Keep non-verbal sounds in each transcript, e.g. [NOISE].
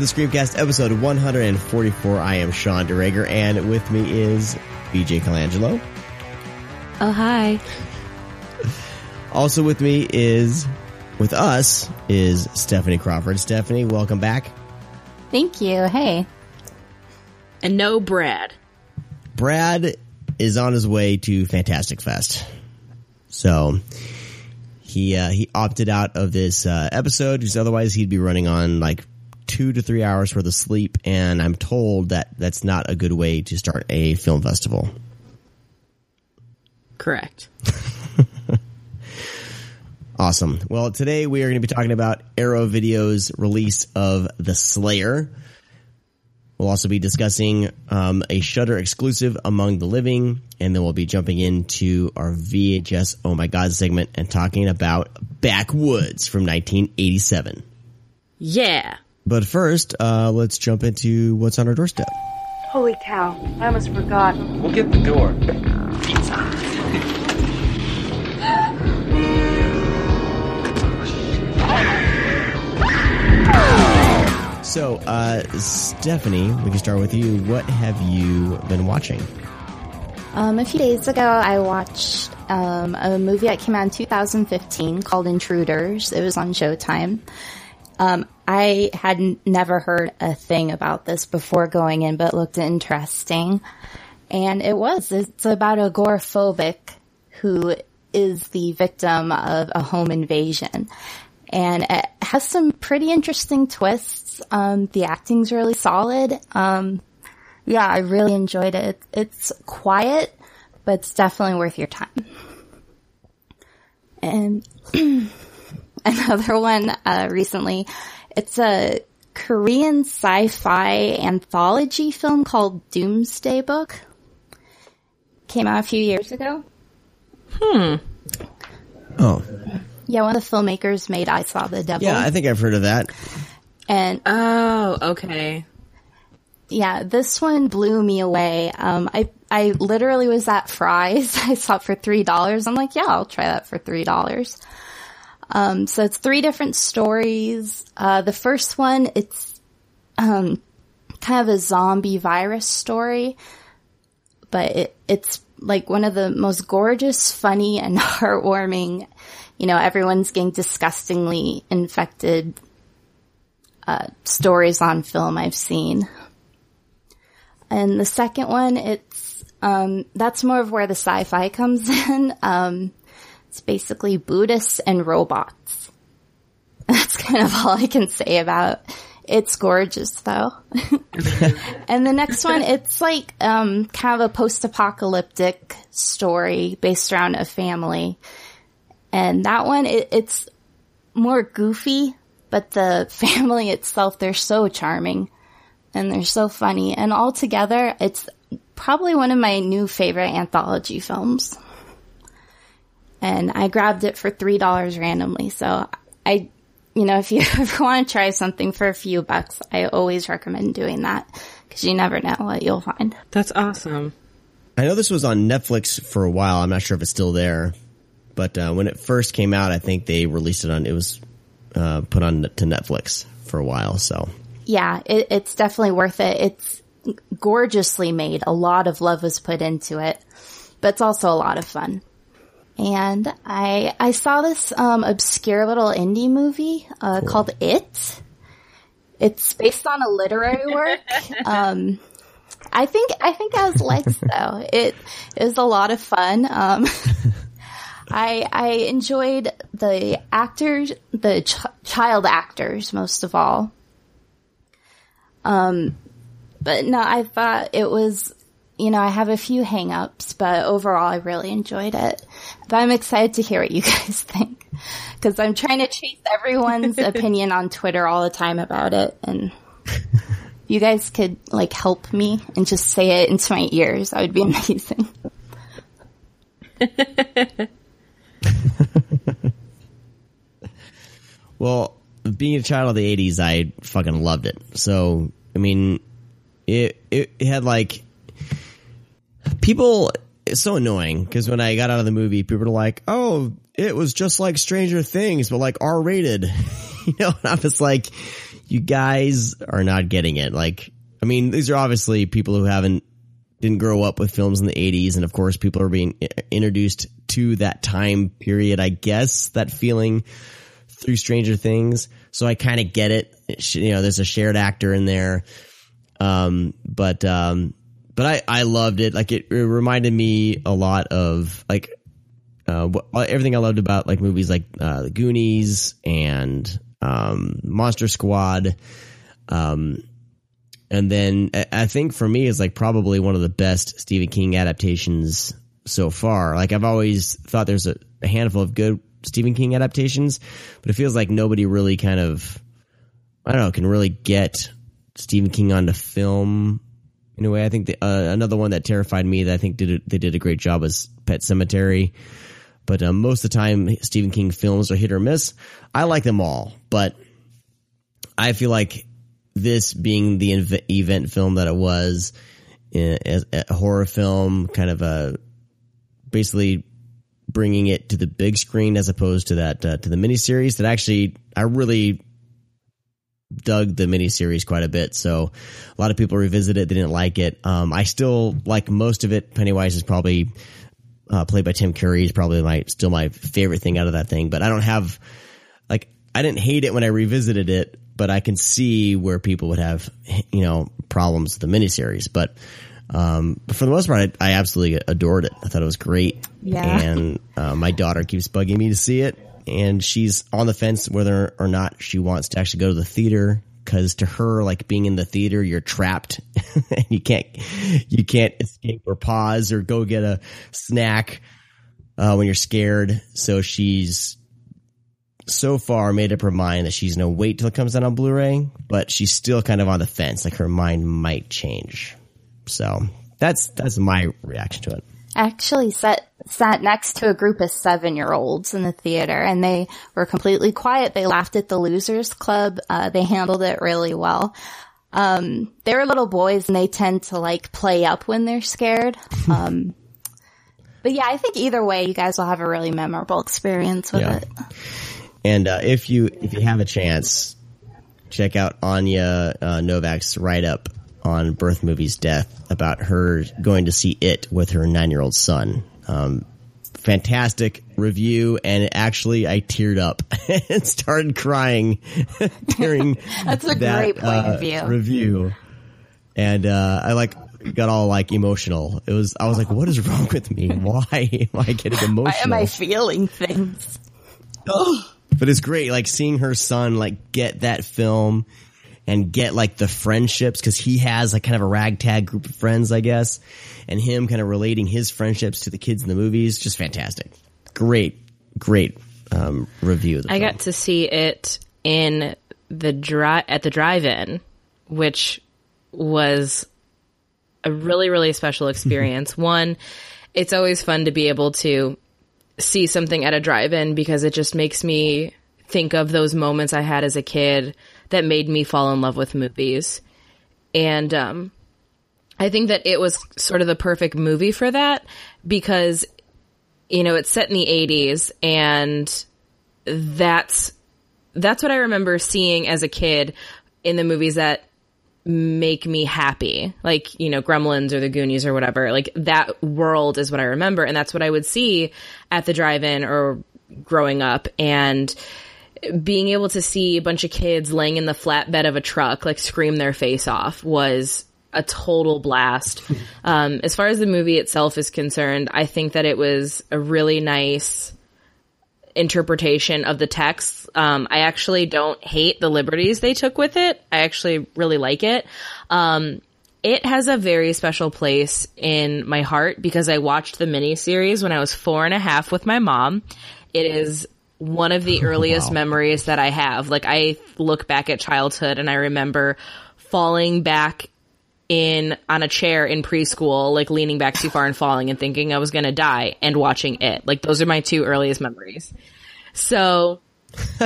Welcome to the Screamcast episode 144. I am Sean Duregger and with me is BJ Colangelo. Oh, hi. Also with me is, with us, is Stephanie Crawford. Stephanie, welcome back. Thank you. Hey. And no Brad. Brad is on his way to Fantastic Fest. So he uh, he opted out of this uh, episode because otherwise he'd be running on like two to three hours worth of sleep, and I'm told that that's not a good way to start a film festival. Correct. [LAUGHS] awesome. Well, today we are going to be talking about Arrow Video's release of The Slayer. We'll also be discussing um, a Shudder exclusive, Among the Living, and then we'll be jumping into our VHS Oh My God segment and talking about Backwoods from 1987. Yeah. But first, uh, let's jump into what's on our doorstep. Holy cow, I almost forgot. We'll get the door. Pizza. So, uh, Stephanie, we can start with you. What have you been watching? Um, a few days ago, I watched um, a movie that came out in 2015 called Intruders. It was on Showtime. Um, I had n- never heard a thing about this before going in, but looked interesting. And it was. It's about agoraphobic who is the victim of a home invasion. And it has some pretty interesting twists. Um, the acting's really solid. Um, yeah, I really enjoyed it. It's quiet, but it's definitely worth your time. And [CLEARS THROAT] [LAUGHS] another one uh, recently, it's a Korean sci-fi anthology film called Doomsday Book. Came out a few years ago. Hmm. Oh, Yeah, one of the filmmakers made I Saw the Devil. yeah, I think I've heard of that. and Oh, okay. yeah, this one blew me away. Um, I, I literally was at Fry's. [LAUGHS] I saw it for $3. I'm like, yeah, I'll try that for $3. Um, so it's three different stories. Uh, the first one, it's, um, kind of a zombie virus story, but it, it's like one of the most gorgeous, funny, and [LAUGHS] heartwarming, you know, everyone's getting disgustingly infected, uh, stories on film I've seen. And the second one, it's, um, that's more of where the sci-fi comes [LAUGHS] in. Um, it's basically Buddhists and robots. [LAUGHS] That's kind of all I can say about it's gorgeous though. [LAUGHS] and the next one, it's like, um, kind of a post-apocalyptic story based around a family. And that one, it, it's more goofy, but the [LAUGHS] family itself, they're so charming and they're so funny. And altogether, it's probably one of my new favorite anthology films. And I grabbed it for $3 randomly. So I, you know, if you [LAUGHS] ever want to try something for a few bucks, I always recommend doing that because you never know what you'll find. That's awesome. I know this was on Netflix for a while. I'm not sure if it's still there, but uh, when it first came out, I think they released it on. It was uh, put on to Netflix for a while. So Yeah, it, it's definitely worth it. It's gorgeously made. A lot of love was put into it, but it's also a lot of fun. And I I saw this um, obscure little indie movie uh, called It. It's based on a literary [LAUGHS] work. um, I think I think it has legs [LAUGHS] though. It is a lot of fun. Um, [LAUGHS] I I enjoyed the actors, the ch- child actors most of all. Um, but no, I thought it was, you know, I have a few hangups, but overall I really enjoyed it. But I'm excited to hear what you [LAUGHS] guys think. Cause I'm trying to chase everyone's [LAUGHS] opinion on Twitter all the time about it. And you guys could like help me and just say it into my ears. That would be [LAUGHS] amazing. Well, being a child of the '80s, I fucking loved it. So, I mean, it it, it had like people. It's so annoying because when I got out of the movie, people were like, "Oh, it was just like Stranger Things, but like R rated." [LAUGHS] you know, and I was like, you guys are not getting it. Like, I mean, these are obviously people who haven't didn't grow up with films in the 80s and of course people are being introduced to that time period i guess that feeling through stranger things so i kind of get it you know there's a shared actor in there um but um but i i loved it like it, it reminded me a lot of like uh wh- everything i loved about like movies like uh the goonies and um monster squad um and then I- think for me, it's like probably one of the best Stephen King adaptations so far. Like I've always thought there's a, a handful of good Stephen King adaptations, but it feels like nobody really kind of, I don't know, can really get Stephen King onto film in a way. I think the, uh, another one that terrified me that I think did a, they did a great job was Pet Sematary. But um, most of the time, Stephen King films are hit or miss. I like them all, but I feel like this being the inv- event film that it was, uh, as a horror film, kind of a basically bringing it to the big screen as opposed to that uh, to the miniseries. That actually, I really dug the miniseries quite a bit. So a lot of people revisit it. They didn't like it. Um, I still like most of it. Pennywise is probably uh, played by Tim Curry. Is probably my still my favorite thing out of that thing. But I don't have like I didn't hate it when I revisited it, but I can see where people would have you know problems with the miniseries. But um, but for the most part, I, I absolutely adored it. I thought it was great. Yeah. And uh, my daughter keeps bugging me to see it, and she's on the fence whether or not she wants to actually go to the theater. Because to her, like being in the theater, you're trapped, [LAUGHS] and you can't you can't escape or pause or go get a snack uh, when you're scared. So she's so far made up her mind that she's gonna wait till it comes out on Blu-ray, but she's still kind of on the fence. Like her mind might change. So that's that's my reaction to it. Actually sat sat next to a group of seven year olds in the theater and they were completely quiet. They laughed at the losers club. Uh, they handled it really well. Um, they were little boys and they tend to like play up when they're scared. [LAUGHS] Um, but yeah, I think either way, you guys will have a really memorable experience with Yeah. it. And uh, if you if you have a chance, check out Anya uh, Novak's write up on Birth Movie's death about her going to see it with her nine year old son. Um, fantastic review, and actually I teared up [LAUGHS] and started crying [LAUGHS] during [LAUGHS] That's a that, great point uh, of view. review. And uh, I like got all like emotional. It was I was like, what is wrong with me? Why am I getting emotional? Why am I feeling things? [GASPS] But it's great, like seeing her son like get that film and get like the friendships because he has like kind of a ragtag group of friends, I guess, and him kind of relating his friendships to the kids in the movies. Just fantastic. Great, great um, review. Of the I got to see it in the dri- at the drive-in, which was a really really special [LAUGHS] experience. One, it's always fun to be able to see something at a drive-in because it just makes me think of those moments I had as a kid that made me fall in love with movies. And um I think that it was sort of the perfect movie for that because you know, it's set in the 80s and that's that's what I remember seeing as a kid in the movies that make me happy. Like, you know, Gremlins or the Goonies or whatever. Like that world is what I remember and that's what I would see at the drive-in or growing up and being able to see a bunch of kids laying in the flatbed of a truck like scream their face off was a total blast. [LAUGHS] Um, as far as the movie itself is concerned, I think that it was a really nice interpretation of the text. Um, I actually don't hate the liberties they took with it. I actually really like it. Um, it has a very special place in my heart because I watched the miniseries when I was four and a half with my mom. It is one of the [LAUGHS] earliest memories that I have. Like I look back at childhood and I remember falling back in on a chair in preschool, like leaning back too far and falling and thinking I was going to die and watching it. Like those are my two earliest memories. So [LAUGHS]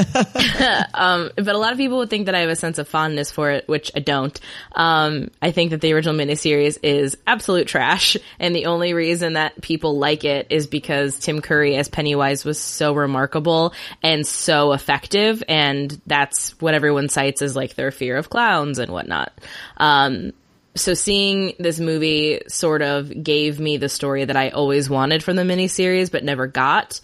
um, but a lot of people would think that I have a sense of fondness for it, which I don't. Um, I think that the original miniseries is absolute trash, and the only reason that people like it is because Tim Curry as Pennywise was so remarkable and so effective, and that's what everyone cites as like their fear of clowns and whatnot. Um, so seeing this movie sort of gave me the story that I always wanted from the miniseries, but never got.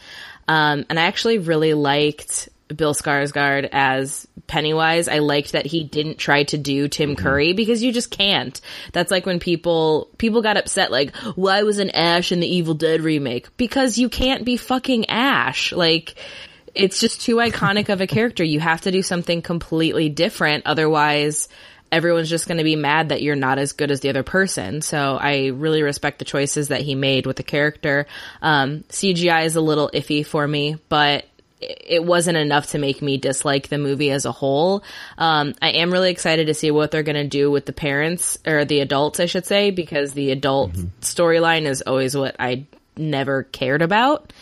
Um, and I actually really liked Bill Skarsgård as Pennywise. I liked that he didn't try to do Tim Curry because you just can't. That's like when people people got upset like why was an Ash in the Evil Dead remake? Because you can't be fucking Ash. Like it's just too iconic of a character. You have to do something completely different otherwise everyone's just going to be mad that you're not as good as the other person. So I really respect the choices that he made with the character. Um, CGI is a little iffy for me, but it wasn't enough to make me dislike the movie as a whole. Um, I am really excited to see what they're going to do with the parents or the adults, I should say, because the adult mm-hmm. storyline is always what I never cared about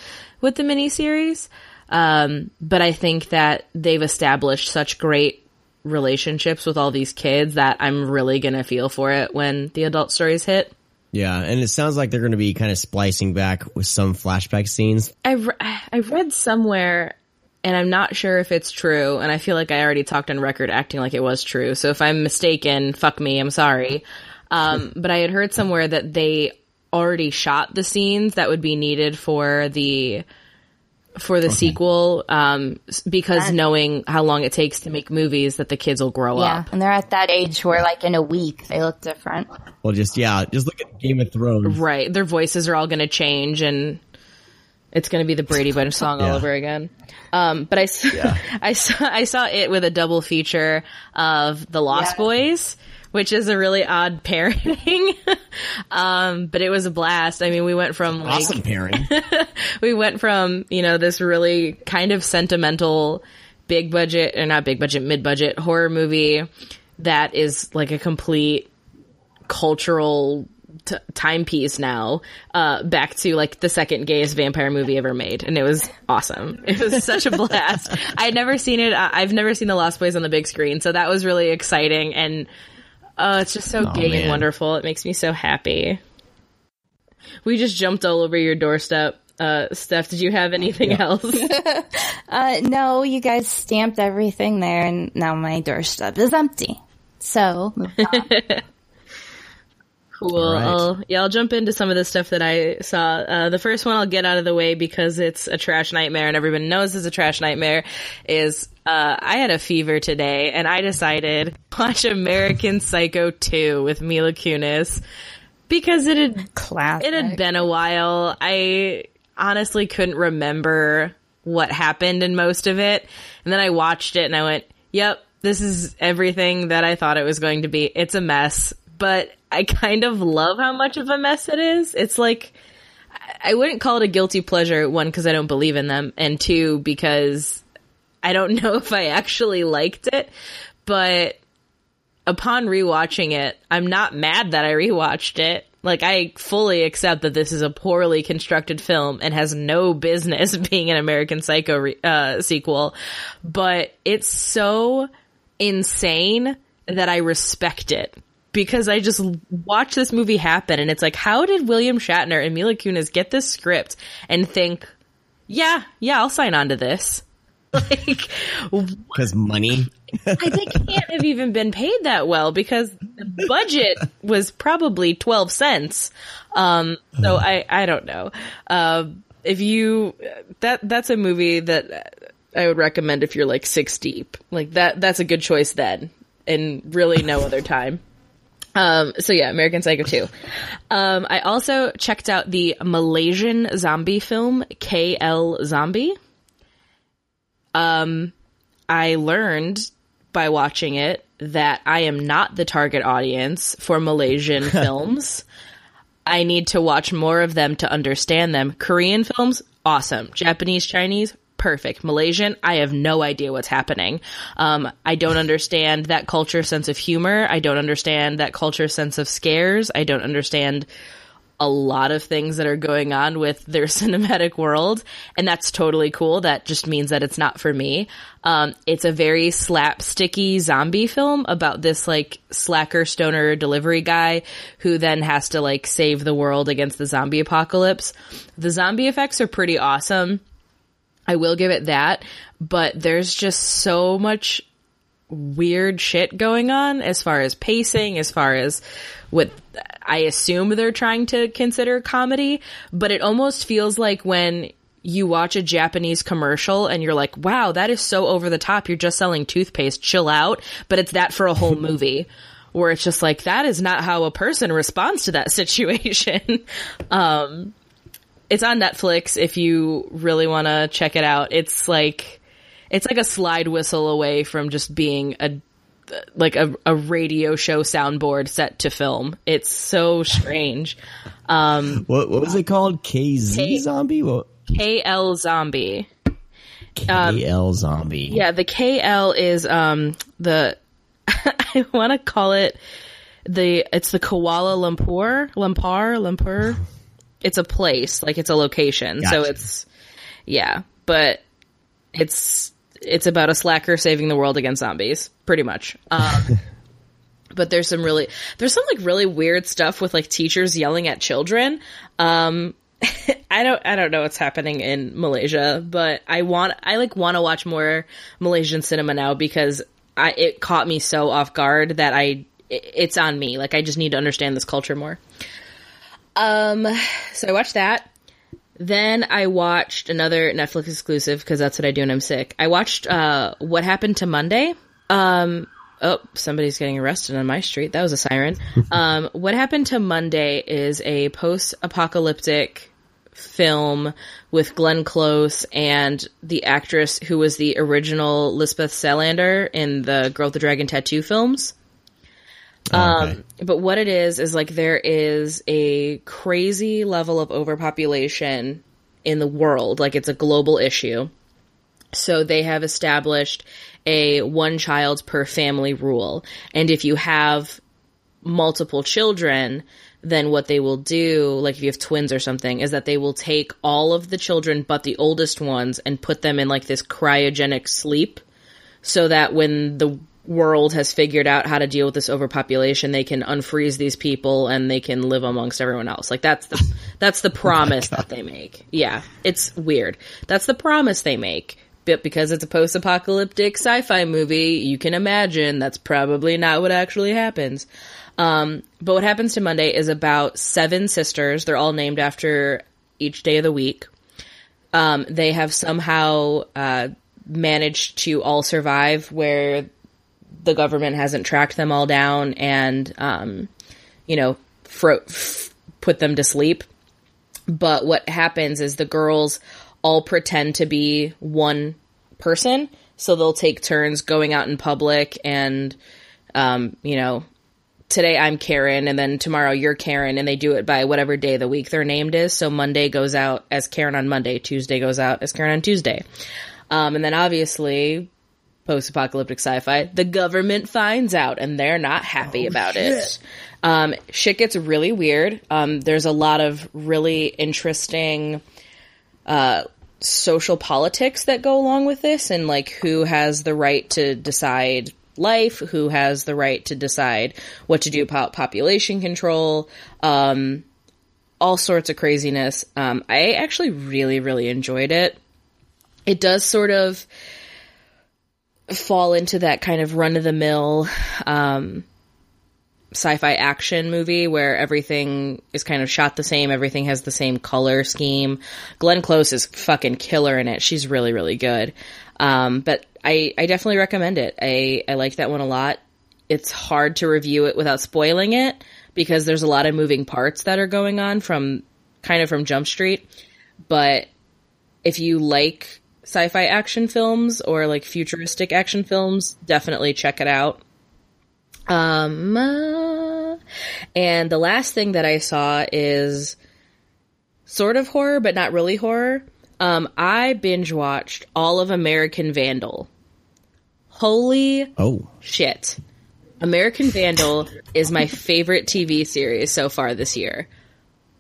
with the miniseries. Um, but I think that they've established such great relationships with all these kids that I'm really gonna feel for it when the adult stories hit. Yeah, and it sounds like they're going to be kind of splicing back with some flashback scenes. I re- I read somewhere, and I'm not sure if it's true, and I feel like I already talked on record acting like it was true. So if I'm mistaken, fuck me, I'm sorry. Um, [LAUGHS] but I had heard somewhere that they already shot the scenes that would be needed for the for the okay. sequel um, because knowing how long it takes to make movies that the kids will grow yeah, up. and they're at that age where like in a week they look different. Well, just yeah, just look at Game of Thrones. Right, their voices are all going to change and it's going to be the Brady Bunch song yeah. all over again. Um, but I saw, yeah. [LAUGHS] I saw I saw it with a double feature of The Lost yeah. Boys which is a really odd [LAUGHS] pairing. um, but it was a blast. I mean, we went from like, awesome pairing. [LAUGHS] we went from, you know, this really kind of sentimental big budget or not big budget, mid budget horror movie that is like a complete cultural t- timepiece now, uh, back to like the second gayest vampire movie ever made. And it was awesome. It was [LAUGHS] such a blast. I'd never seen it. I've never seen The Lost Boys on the big screen. So that was really exciting. And Oh, it's just so oh, gay man. and wonderful. It makes me so happy. We just jumped all over your doorstep. Uh, Steph, did you have anything yeah. else? [LAUGHS] uh, no, you guys stamped everything there, and now my doorstep is empty. So, [LAUGHS] Cool. Right. I'll, yeah, I'll jump into some of the stuff that I saw. Uh, the first one I'll get out of the way because it's a trash nightmare and everybody knows it's a trash nightmare is, uh, I had a fever today and I decided watch American Psycho 2 with Mila Kunis because it had, Classic. it had been a while. I honestly couldn't remember what happened in most of it. And then I watched it and I went, yep, this is everything that I thought it was going to be. It's a mess, but I kind of love how much of a mess it is. It's like, I wouldn't call it a guilty pleasure, one, because I don't believe in them, and two, because I don't [LAUGHS] know if I actually liked it, but upon rewatching it, I'm not mad that I rewatched it. Like, I fully accept that this is a poorly constructed film and has no business [LAUGHS] being an American Psycho re- uh, sequel, but it's so insane that I respect it because I just watch this movie happen and it's like, how did William Shatner and Mila Kunis get this script and think, yeah, yeah, I'll sign on to this? [LAUGHS] Like, because money. I think can't have even been paid that well because the budget was probably 12 cents. Um, so I, I don't know. Uh, if you, that, that's a movie that I would recommend if you're like six deep. Like that, that's a good choice then and really no other time. Um, so yeah, American Psycho 2. Um, I also checked out the Malaysian zombie film, KL Zombie. Um, I learned by watching it that I am not the target audience for Malaysian [LAUGHS] films. I need to watch more of them to understand them. Korean films, awesome. Japanese, Chinese, perfect. Malaysian, I have no idea what's happening. Um, I don't understand that culture sense of humor. I don't understand that culture sense of scares. I don't understand a lot of things that are going on with their [LAUGHS] cinematic world, and that's totally cool. That just means that it's not for me. Um, it's a very slapsticky zombie film about this like slacker stoner delivery guy who then has to like save the world against the zombie apocalypse. The zombie effects are pretty awesome. I will give it that, but there's just so much weird shit going on as far as pacing, as far as what I assume they're trying to consider comedy, but it almost feels like when you watch a Japanese commercial and you're like, wow, that is so over the top. You're just selling toothpaste. Chill out. But it's that for a whole [LAUGHS] movie where it's just like, that is not how a person responds to that [LAUGHS] situation. um, it's on Netflix if you really want to check it out. It's like, it's like a slide whistle away from just being a like a, a radio show soundboard set to film. It's so strange. Um, What what was it called? KZ K- zombie? What? KL Zombie. KL zombie. Yeah, the KL is um the [LAUGHS] I want to call it the it's the Kuala Lumpur, Lumpur, Lumpur. It's a place, like it's a location. So it's yeah, but it's it's about a slacker saving the world against zombies, pretty much. Um [LAUGHS] but there's some really there's some like really weird stuff with like teachers yelling at children. Um [LAUGHS] I don't I don't know what's happening in Malaysia, but I want I like want to watch more Malaysian cinema now because I it caught me so off guard that I it- it's on me. Like I just need to understand this culture more. Um so I watched that. Then I watched another Netflix exclusive because that's what I do when I'm sick. I watched uh What Happened to Monday. Um oh, somebody's getting arrested on my street. That was a siren. [LAUGHS] um What Happened to Monday is a post-apocalyptic film with Glenn Close and the actress who was the original Lisbeth Salander in the Girl with the Dragon Tattoo films. Um, but what it is is like there is a crazy level of overpopulation in the world. Like it's a global issue. So they have established a one child per family rule. And if you have multiple children, then what they will do, like if you have twins or something, is that they will take all of the children but the oldest ones and put them in like this cryogenic sleep so that when the world has figured out how to deal with this overpopulation, they can unfreeze these people and they can live amongst everyone else. Like that's the that's the [LAUGHS] promise that they make. Yeah, it's weird. That's the promise they make. But because it's a post-apocalyptic sci-fi movie, you can imagine that's probably not what actually happens. Um, but what happens to Monday is about seven sisters. They're all named after each day of the week. Um, they have somehow uh, managed to all survive where the government hasn't tracked them all down and, um, you know, fro- f- put them to sleep. But what happens is the girls all pretend to be one person. So they'll take turns going out in public and, um, you know, today I'm Karen and then tomorrow you're Karen and they do it by whatever day of the week their named is. So Monday goes out as Karen on Monday, Tuesday goes out as Karen on Tuesday. Um, and then obviously post-apocalyptic sci-fi, the government finds out and they're not happy about it. Um, shit gets really weird. Um, there's a lot of really interesting, uh, social politics that go along with this and like who has the right to decide life, who has the right to decide what to do about population control, um, all sorts of craziness. Um, I actually really, really enjoyed it. It does sort of fall into that kind of run of the mill, um, sci-fi action movie where everything is kind of shot the same, everything has the same color scheme. Glenn Close is fucking killer in it. She's really, really good. Um, but I, I definitely recommend it. I, I like that one a lot. It's hard to review it without spoiling it because there's a lot of moving parts that are going on from kind of from Jump Street. But if you like sci-fi action films or like futuristic action films, definitely check it out. Um, uh, and the last thing that I saw is sort of horror, but not really horror. Um, I binge watched all of American Vandal. Holy Oh, shit. American Vandal is my favorite TV series so far this year.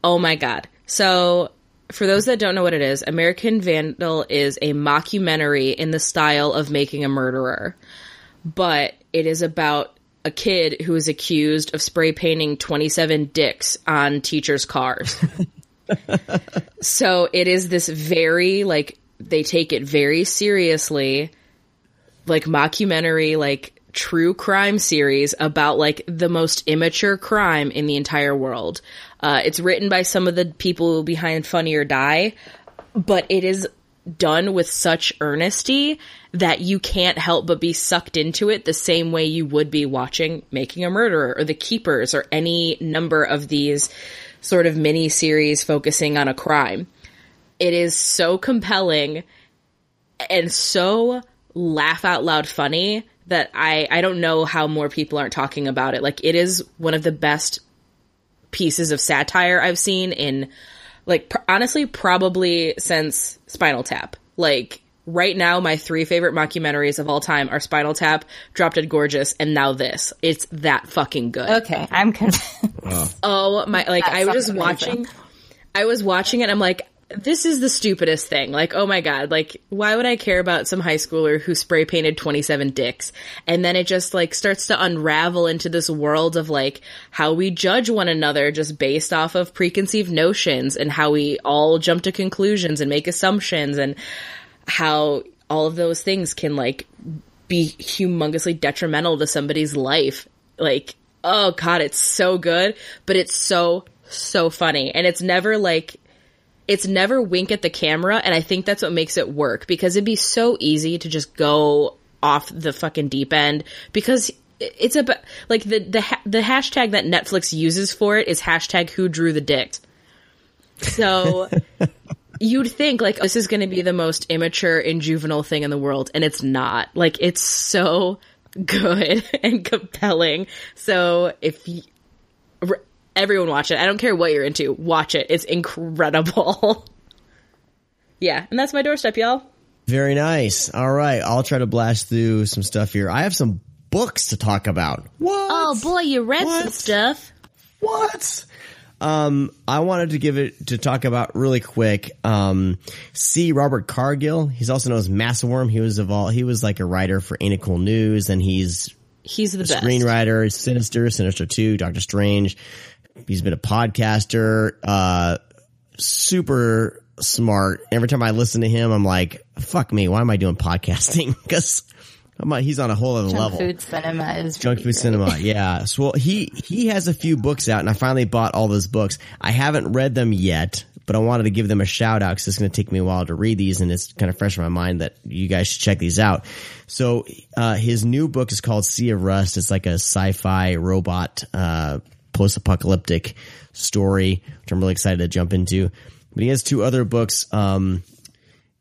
Oh my god. So, for those that don't know what it is, American Vandal is a mockumentary in the style of Making a Murderer. But it is about a kid who is accused of spray painting 27 dicks on teachers' cars. [LAUGHS] so, it is this very like they take it very seriously like mockumentary like true crime series about like the most immature crime in the entire world. Uh, it's written by some of the people behind Funny or Die, but it is done with such earnesty that you can't help but be sucked into it the same way you would be watching Making a Murderer or The Keepers or any number of these sort of mini series focusing on a crime. It is so compelling and so laugh out loud funny that I I don't know how more people aren't talking about it. Like it is one of the best pieces of satire I've seen in like pr- honestly probably since Spinal Tap. Like right now my three favorite mockumentaries of all time are Spinal Tap, Drop Dead Gorgeous, and now this. It's that fucking good. Okay, I'm convinced. Oh my like That I was just amazing. watching I was watching it I'm like this is the stupidest thing. Like, oh my god, like why would I care about some high schooler who spray painted 27 dicks? And then it just like starts to unravel into this world of like how we judge one another just based off of preconceived notions and how we all jump to conclusions and make assumptions and how all of those things can like be humongously detrimental to somebody's life. Like, oh god, it's so good, but it's so so funny and it's never like it's never wink at the camera and I think that's what makes it work because it'd be so easy to just go off the fucking deep end because it's about like the the the hashtag that Netflix uses for it is hashtag who drew the dick. So [LAUGHS] you'd think like oh, this is going to be the most immature and juvenile thing in the world and it's not. Like it's so [LAUGHS] good and compelling. So if you, everyone watch it. I don't care what you're into. Watch it. It's incredible. [LAUGHS] yeah, and that's my doorstep, y'all. Very nice. All right, I'll try to blast through some stuff here. I have some books to talk about. What? Oh boy, you read some stuff. What? Um, I wanted to give it to talk about really quick. Um, C. Robert Cargill. He's also known as Massawyrm. He was of all. He was like a writer for Ain't It Cool News, and he's He's the best. screenwriter, Sinister, Sinister Two, Doctor Strange. He's been a podcaster, uh, super smart. Every time I listen to him, I'm like, "Fuck me! Why am I doing podcasting?" [LAUGHS] Because he's on a whole other Junk level. food cinema is Junk Food great. Cinema, [LAUGHS] yeah. So well, he he has a few books out, and I finally bought all those books. I haven't read them yet, but I wanted to give them a shout out because it's going to take me a while to read these, and it's kind of fresh in my mind that you guys should check these out. So uh, his new book is called Sea of Rust. It's like a sci-fi robot uh, post-apocalyptic story, which I'm really excited to jump into. But he has two other books. Um,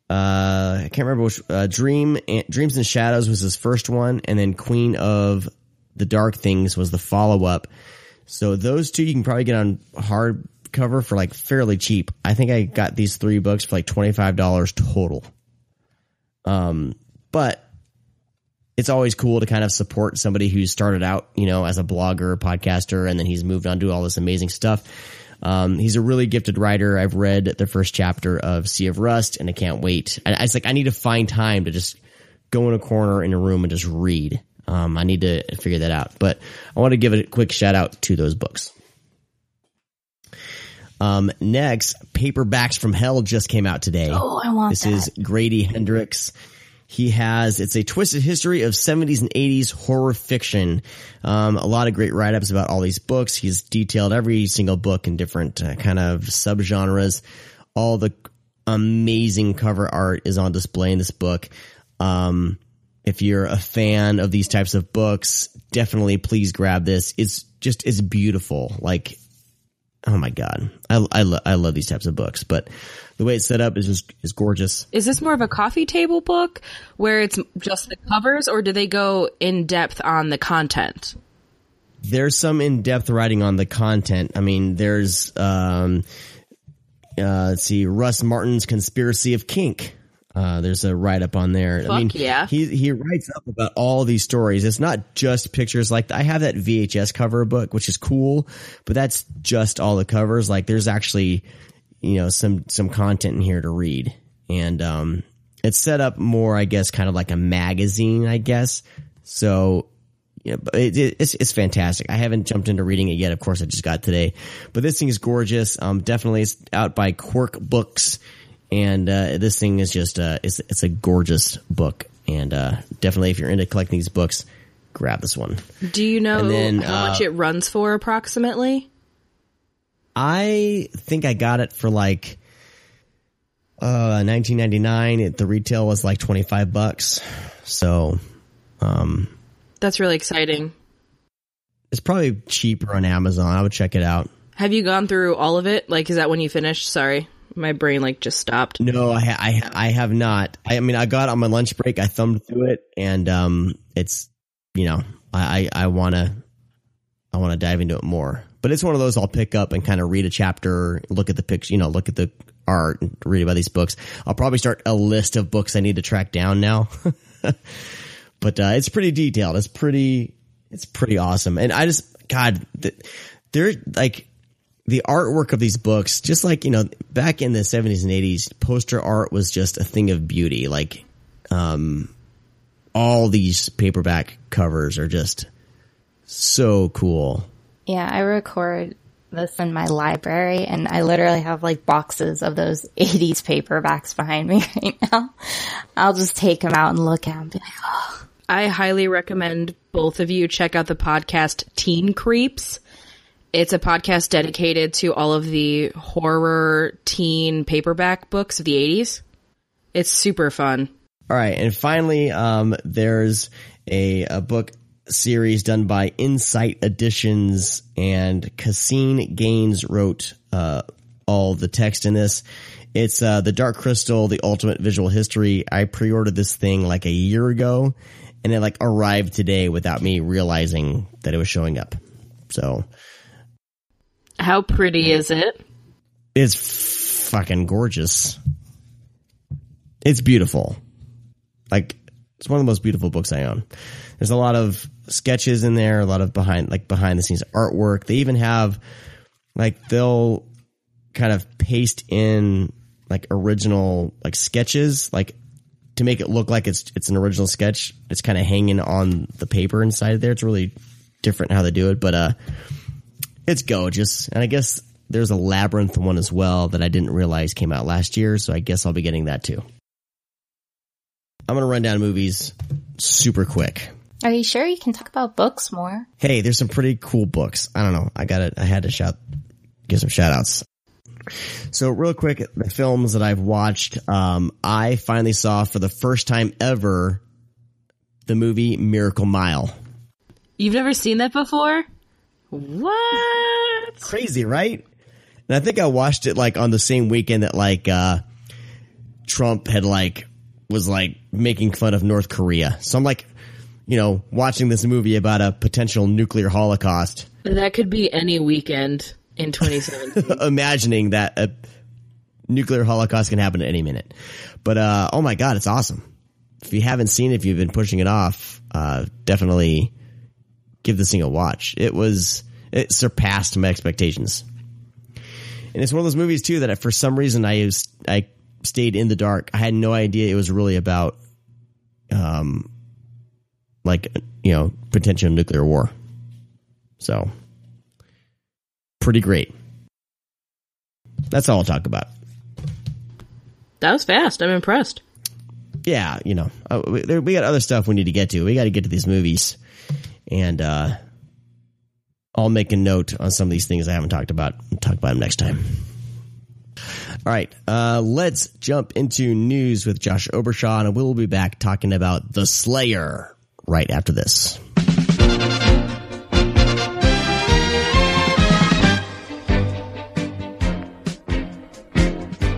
uh, I can't remember which, uh, Dream, Dreams and Shadows was his first one, and then Queen of the Dark Things was the follow up. So those two you can probably get on hardcover for like fairly cheap. I think I got these three books for like $25 total. Um, but it's always cool to kind of support somebody who started out, you know, as a blogger, podcaster, and then he's moved on to all this amazing stuff. Um, he's a really gifted writer. I've read the first chapter of Sea of Rust, and I can't wait. I, I was like, I need to find time to just go in a corner in a room and just read. Um, I need to figure that out. But I want to give a quick shout out to those books. Um, next, Paperbacks from Hell just came out today. Oh, I want This that. is Grady Hendrix. He has, it's a twisted history of 70s and 80s horror fiction. Um, a lot of great write-ups about all these books. He's detailed every single book in different uh, kind of subgenres. All the amazing cover art is on display in this book. Um, if you're a fan of these types of books, definitely please grab this. It's just, it's beautiful. Like, oh my God. I, I, lo- I love these types of books, but the way it's set up is just, is gorgeous. Is this more of a coffee table book where it's just the covers, or do they go in depth on the content? there's some in-depth writing on the content. I mean, there's um, uh, let's see, Russ Martin's Conspiracy of Kink. Uh, there's a write up on there. I mean, yeah. he he writes up about all these stories. It's not just pictures. Like I have that VHS cover book, which is cool, but that's just all the covers. Like there's actually, you know, some some content in here to read, and um, it's set up more, I guess, kind of like a magazine, I guess. So yeah, but it, it, it's it's fantastic. I haven't jumped into reading it yet. Of course, I just got today, but this thing is gorgeous. Um, definitely it's out by Quirk Books, and uh, this thing is just uh, it's it's a gorgeous book, and uh, definitely if you're into collecting these books, grab this one. Do you know then, how much uh, it runs for approximately? I think I got it for like uh 1999. It, the retail was like 25 bucks, so um, That's really exciting. it's probably cheaper on Amazon. I would check it out. Have you gone through all of it? Like, is that when you finished? Sorry, my brain like just stopped. No, I, I, I have not. I, I mean, I got on my lunch break. I thumbed through it, and um, it's you know, I, I, I wanna, I wanna dive into it more. But it's one of those I'll pick up and kind of read a chapter, look at the picture, you know, look at the art, and read about these books. I'll probably start a list of books I need to track down now. [LAUGHS] but uh, it's pretty detailed. It's pretty, it's pretty awesome. And I just, God, th- they're like the artwork of these books, just like, you know, back in the 70s and 80s, poster art was just a thing of beauty. Like, um, all these paperback covers are just so cool. Yeah, I record this in my library and I literally have like boxes of those [LAUGHS] 80s paperbacks behind me [LAUGHS] right now. I'll just take them out and look at them and be like, oh, I highly recommend both of you check out the podcast Teen Creeps. It's a podcast dedicated to all of the horror teen paperback books of the 80s. It's super fun. All right, and finally, um, there's a, a book series done by Insight Editions, and Caseen Gaines wrote uh, all the text in this. It's uh, the Dark Crystal, the Ultimate Visual History. I pre-ordered this thing like a year ago, and it like arrived today without me realizing that it was showing up. So How pretty is it? it's fucking gorgeous. It's beautiful. Like it's one of the most beautiful books I own. There's a lot of sketches in there, a lot of behind like behind the scenes artwork. They even have like they'll kind of paste in like original like sketches like to make it look like it's it's an original sketch. It's kind of hanging on the paper inside there. It's really different how they do it, but uh it's gorgeous. And I guess there's a labyrinth one as well that I didn't realize came out last year, so I guess I'll be getting that too. I'm gonna run down movies super quick. are you sure you can talk about books more? Hey, there's some pretty cool books. I don't know. I got it. I had to shout, give some shout outs. So real quick, the films that I've watched, um, I finally saw for the first time ever the movie Miracle Mile. You've never seen that before? What? crazy, right? And I think I watched it like on the same weekend that like uh Trump had like was like making fun of North Korea. So I'm like, you know, watching this movie about a potential nuclear holocaust, That could be any weekend in 2017. [LAUGHS] imagining that a nuclear holocaust can happen at any minute. But uh oh my god, it's awesome. If you haven't seen it, if you've been pushing it off, uh definitely give this thing a watch. It was it surpassed my expectations. And it's one of those movies too that I, for some reason I was, I stayed in the dark. I had no idea it was really about, um, like you know potential nuclear war. So, pretty great. That's all I'll talk about. that was fast. I'm impressed. Yeah, you know, uh, we, got other stuff we need to get to. We got to get to these movies, and uh, I'll make a note on some of these things I haven't talked about. and talk about them next time. All right, uh, let's jump into news with Josh Obershaw, and we'll be back talking about The Slayer right after this.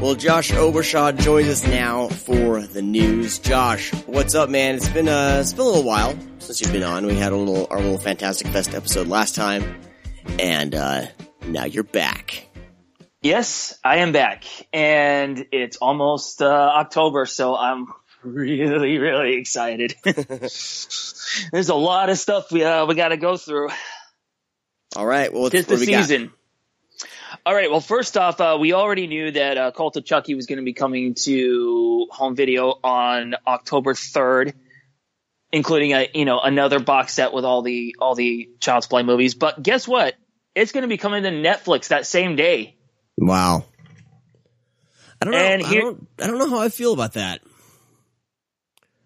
Well, Josh Obershaw joins us now for the news. Josh, what's up, man? It's been uh, it's been a little while since you've been on. We had a little our little Fantastic Fest episode last time, and uh, now you're back. Yes, I am back, and it's almost uh, October, so I'm [LAUGHS] really, really excited. [LAUGHS] There's a lot of stuff we uh, we got to go through. All right. Well, what the we got? All right. Well, first off, uh, we already knew that uh, Cult of Chucky was going to be coming to home video on October third, including a you know another box set with all the all the Child's Play movies. But guess what? It's going to be coming to Netflix that same day. Wow. I don't know. And I, don't, I don't know how I feel about that.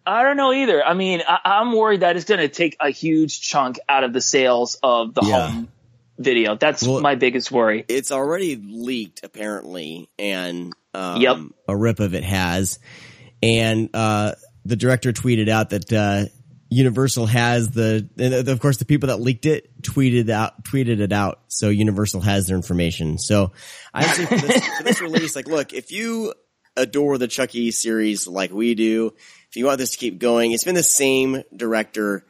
I don't know either. I mean, I, I'm worried that it's going to take a huge chunk out of the sales of the Yeah. home video. That's Well- my biggest worry. It's already leaked apparently, and um, Yep. a rip of it has. And uh, the director tweeted out that uh, Universal has the, and of course, the people that leaked it tweeted out tweeted it out, so Universal has their information. So I say for this, for this release, like, look, if you adore the Chucky series like we do, if you want this to keep going, it's been the same director,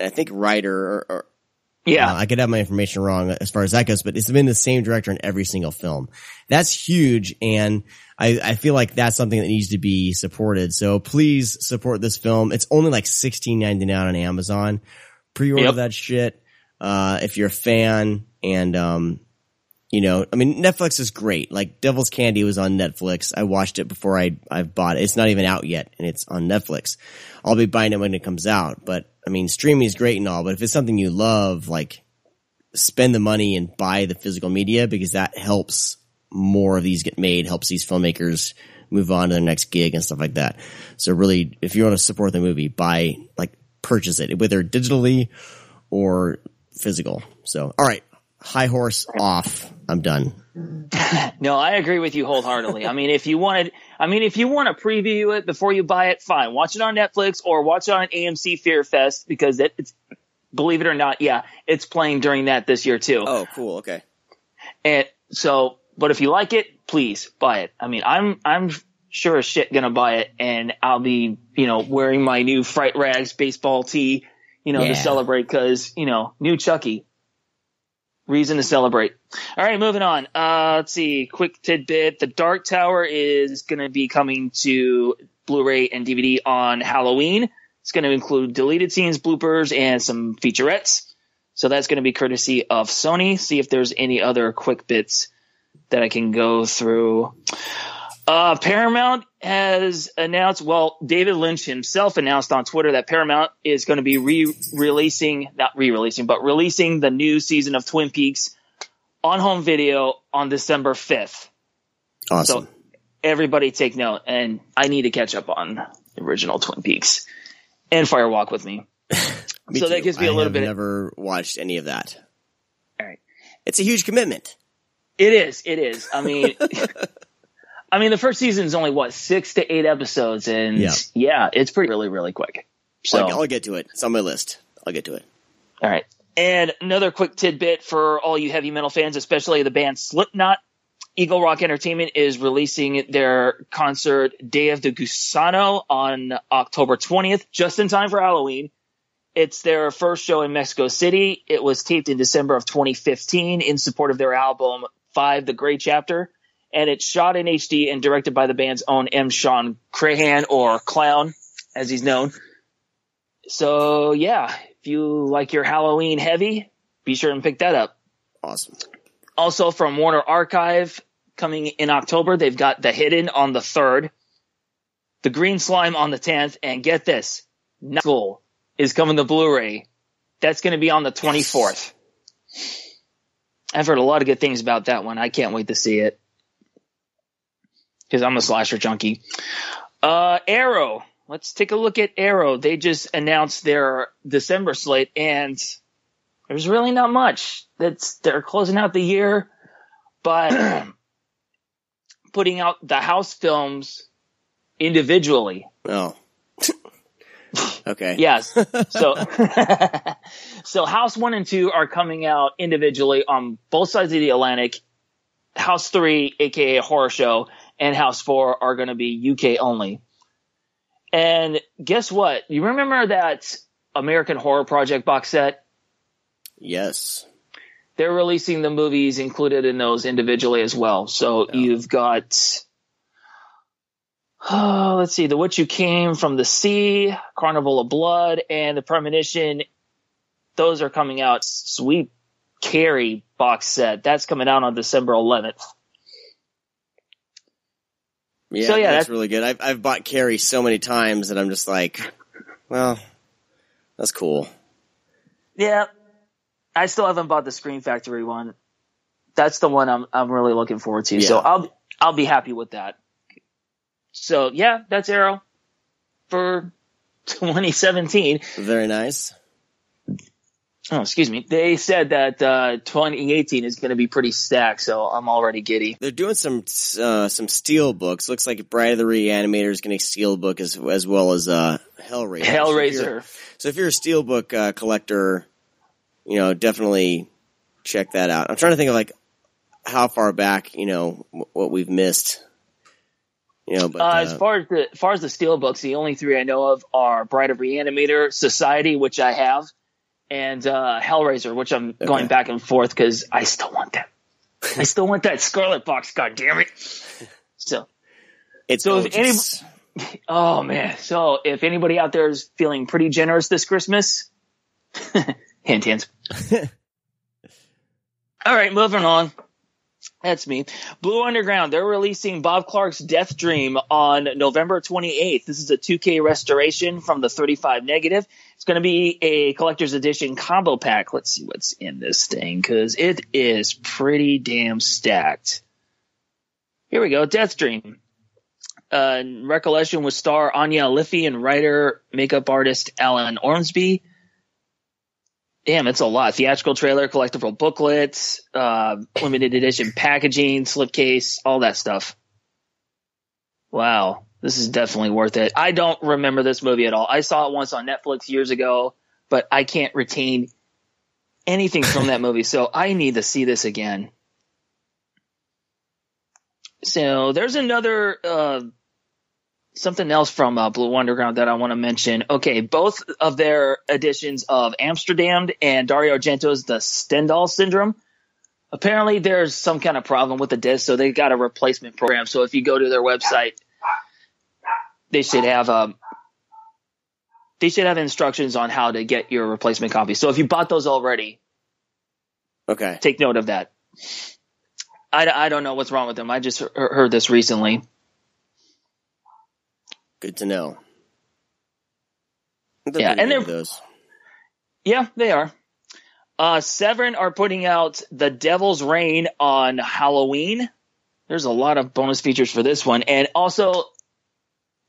I think writer or, or Yeah. uh, I could have my information wrong as far as that goes, but it's been the same director in every single film. That's huge, and I, I feel like that's something that needs to be supported. So please support this film. It's only like sixteen ninety nine on Amazon. Pre-order Yep. that shit uh, if you're a fan, and um, you know, I mean, Netflix is great. Like Devil's Candy was on Netflix. I watched it before I I bought it. It's not even out yet, and it's on Netflix. I'll be buying it when it comes out. But I mean, streaming is great and all, but if it's something you love, like spend the money and buy the physical media because that helps more of these get made, helps these filmmakers move on to their next gig and stuff like that. So really, if you want to support the movie, buy like purchase it, whether digitally or physical. So all right, high horse off. I'm done. Mm-hmm. No, I agree with you wholeheartedly. I mean, if you wanted, I mean, if you want to preview it before you buy it, fine. Watch it on Netflix or watch it on AMC Fear Fest because it, it's, believe it or not, yeah, it's playing during that this year too. Oh, cool. Okay. And so, but if you like it, please buy it. I mean, I'm, I'm sure as shit gonna buy it and I'll be, you know, wearing my new Fright Rags baseball tee, you know, Yeah. to celebrate cause, you know, new Chucky. Reason to celebrate. All right, moving on. Uh, let's see. Quick tidbit. The Dark Tower is going to be coming to Blu-ray and DVD on Halloween. It's going to include deleted scenes, bloopers, and some featurettes. So that's going to be courtesy of Sony. See if there's any other quick bits that I can go through. Uh, Paramount has announced, well, David Lynch himself announced on Twitter that Paramount is going to be re-releasing, not re-releasing, but releasing the new season of Twin Peaks on home video on December 5th. Awesome. So everybody take note. And I need to catch up on the original Twin Peaks and Firewalk with me. [LAUGHS] Me so that gives me a I little bit. I've Never watched any of that. All right. It's a huge commitment. It is. It is. I mean, [LAUGHS] I mean, the first season is only what six to eight episodes, and Yeah. yeah, it's pretty really really quick. So I'll, I'll get to it. It's on my list. I'll get to it. all right. And another quick tidbit for all you heavy metal fans, especially the band Slipknot. Eagle Rock Entertainment is releasing their concert Day of the Gusano on October 20th, just in time for Halloween. It's their first show in Mexico City. It was taped in December of 2015 in support of their album Five, The Great Chapter. And it's shot in HD and directed by the band's own M. Shawn Crahan, or Clown, as he's known. So yeah, if you like your Halloween heavy, be sure and pick that up. Awesome. Also from Warner Archive coming in October, they've got The Hidden on the 3rd, The Green Slime on the 10th, and get this, Knuckle is coming to Blu-ray. That's going to be on the 24th. I've heard a lot of good things about that one. I can't wait to see it. Cause I'm a slasher junkie. Uh, Arrow. Let's take a look at Arrow. They just announced their December slate and there's really not much. That's they're closing out the year, but [CLEARS THROAT] putting out the house films individually. Oh. [LAUGHS] okay. Yes. So, [LAUGHS] so House One and Two are coming out individually on both sides of the Atlantic. House Three, aka Horror Show, and House Four are going to be UK only. And guess what? You remember that American Horror Project box set? Yes. they're releasing the movies included in those individually as well. So you've got, oh, [SIGHS] let's see, The Witch Who Came from the Sea, Carnival of Blood, and The Premonition. Those are coming out. Sweet Carrie box set. That's coming out on December 11th. Yeah, So, yeah, that's that's- really good. I've I've bought Carrie so many times that I'm just like, well, that's cool. Yeah, I still haven't bought the Scream Factory one. That's the one I'm I'm really looking forward to. So I'll I'll be happy with that. So yeah, that's Arrow for [LAUGHS] 2017. Very nice. Oh, excuse me. They said that uh, 2018 is going to be pretty stacked, so I'm already giddy. They're doing some uh, some steel books. Looks like Bride of the Reanimator is getting a steel book as as well as uh, Hellraiser. So if you're- Hellraiser. So if you're a steelbook uh, collector, you know definitely check that out. I'm trying to think of like how far back you know what we've missed. You know, but Uh, uh, as far as the as far as the steel books, the only three I know of are Bride of the Reanimator, Society, which I have, and uh, Hellraiser, which I'm going back and forth because I still want that. I [LAUGHS] still want that Scarlet box. God damn it! So, it's so if any- oh man. So if anybody out there is feeling pretty generous this Christmas, [LAUGHS] hint hint. [LAUGHS] All right, moving on. That's me. Blue Underground, they're releasing Bob Clark's Death Dream on November 28th. This is a 2K restoration from the 35 negative. It's going to be a collector's edition combo pack. Let's see what's in this thing because it is pretty damn stacked. Here we go. Death Dream. Uh, Recollection with star Anya Liffey and writer, makeup artist Alan Ormsby. Damn, it's a lot. Theatrical trailer, collectible booklets, uh, limited edition packaging, slipcase, all that stuff. Wow. This is definitely worth it. I don't remember this movie at all. I saw it once on Netflix years ago, but I can't retain anything from that movie, so I need to see this again. So there's another uh, something else from uh, Blue Underground that I want to mention. Okay, both of their editions of Amsterdamned and Dario Argento's The Stendhal Syndrome. Apparently, there's some kind of problem with the disc, so they got a replacement program. So if you go to their website, they should have um, they should have instructions on how to get your replacement copy. So if you bought those already, okay. take note of that. I, I don't know what's wrong with them. I just heard this recently. Good to know. I thought Yeah, they and did they're- those. Yeah, they are. Uh, Severin are putting out The Devil's Rain on Halloween. There's a lot of bonus features for this one. And also,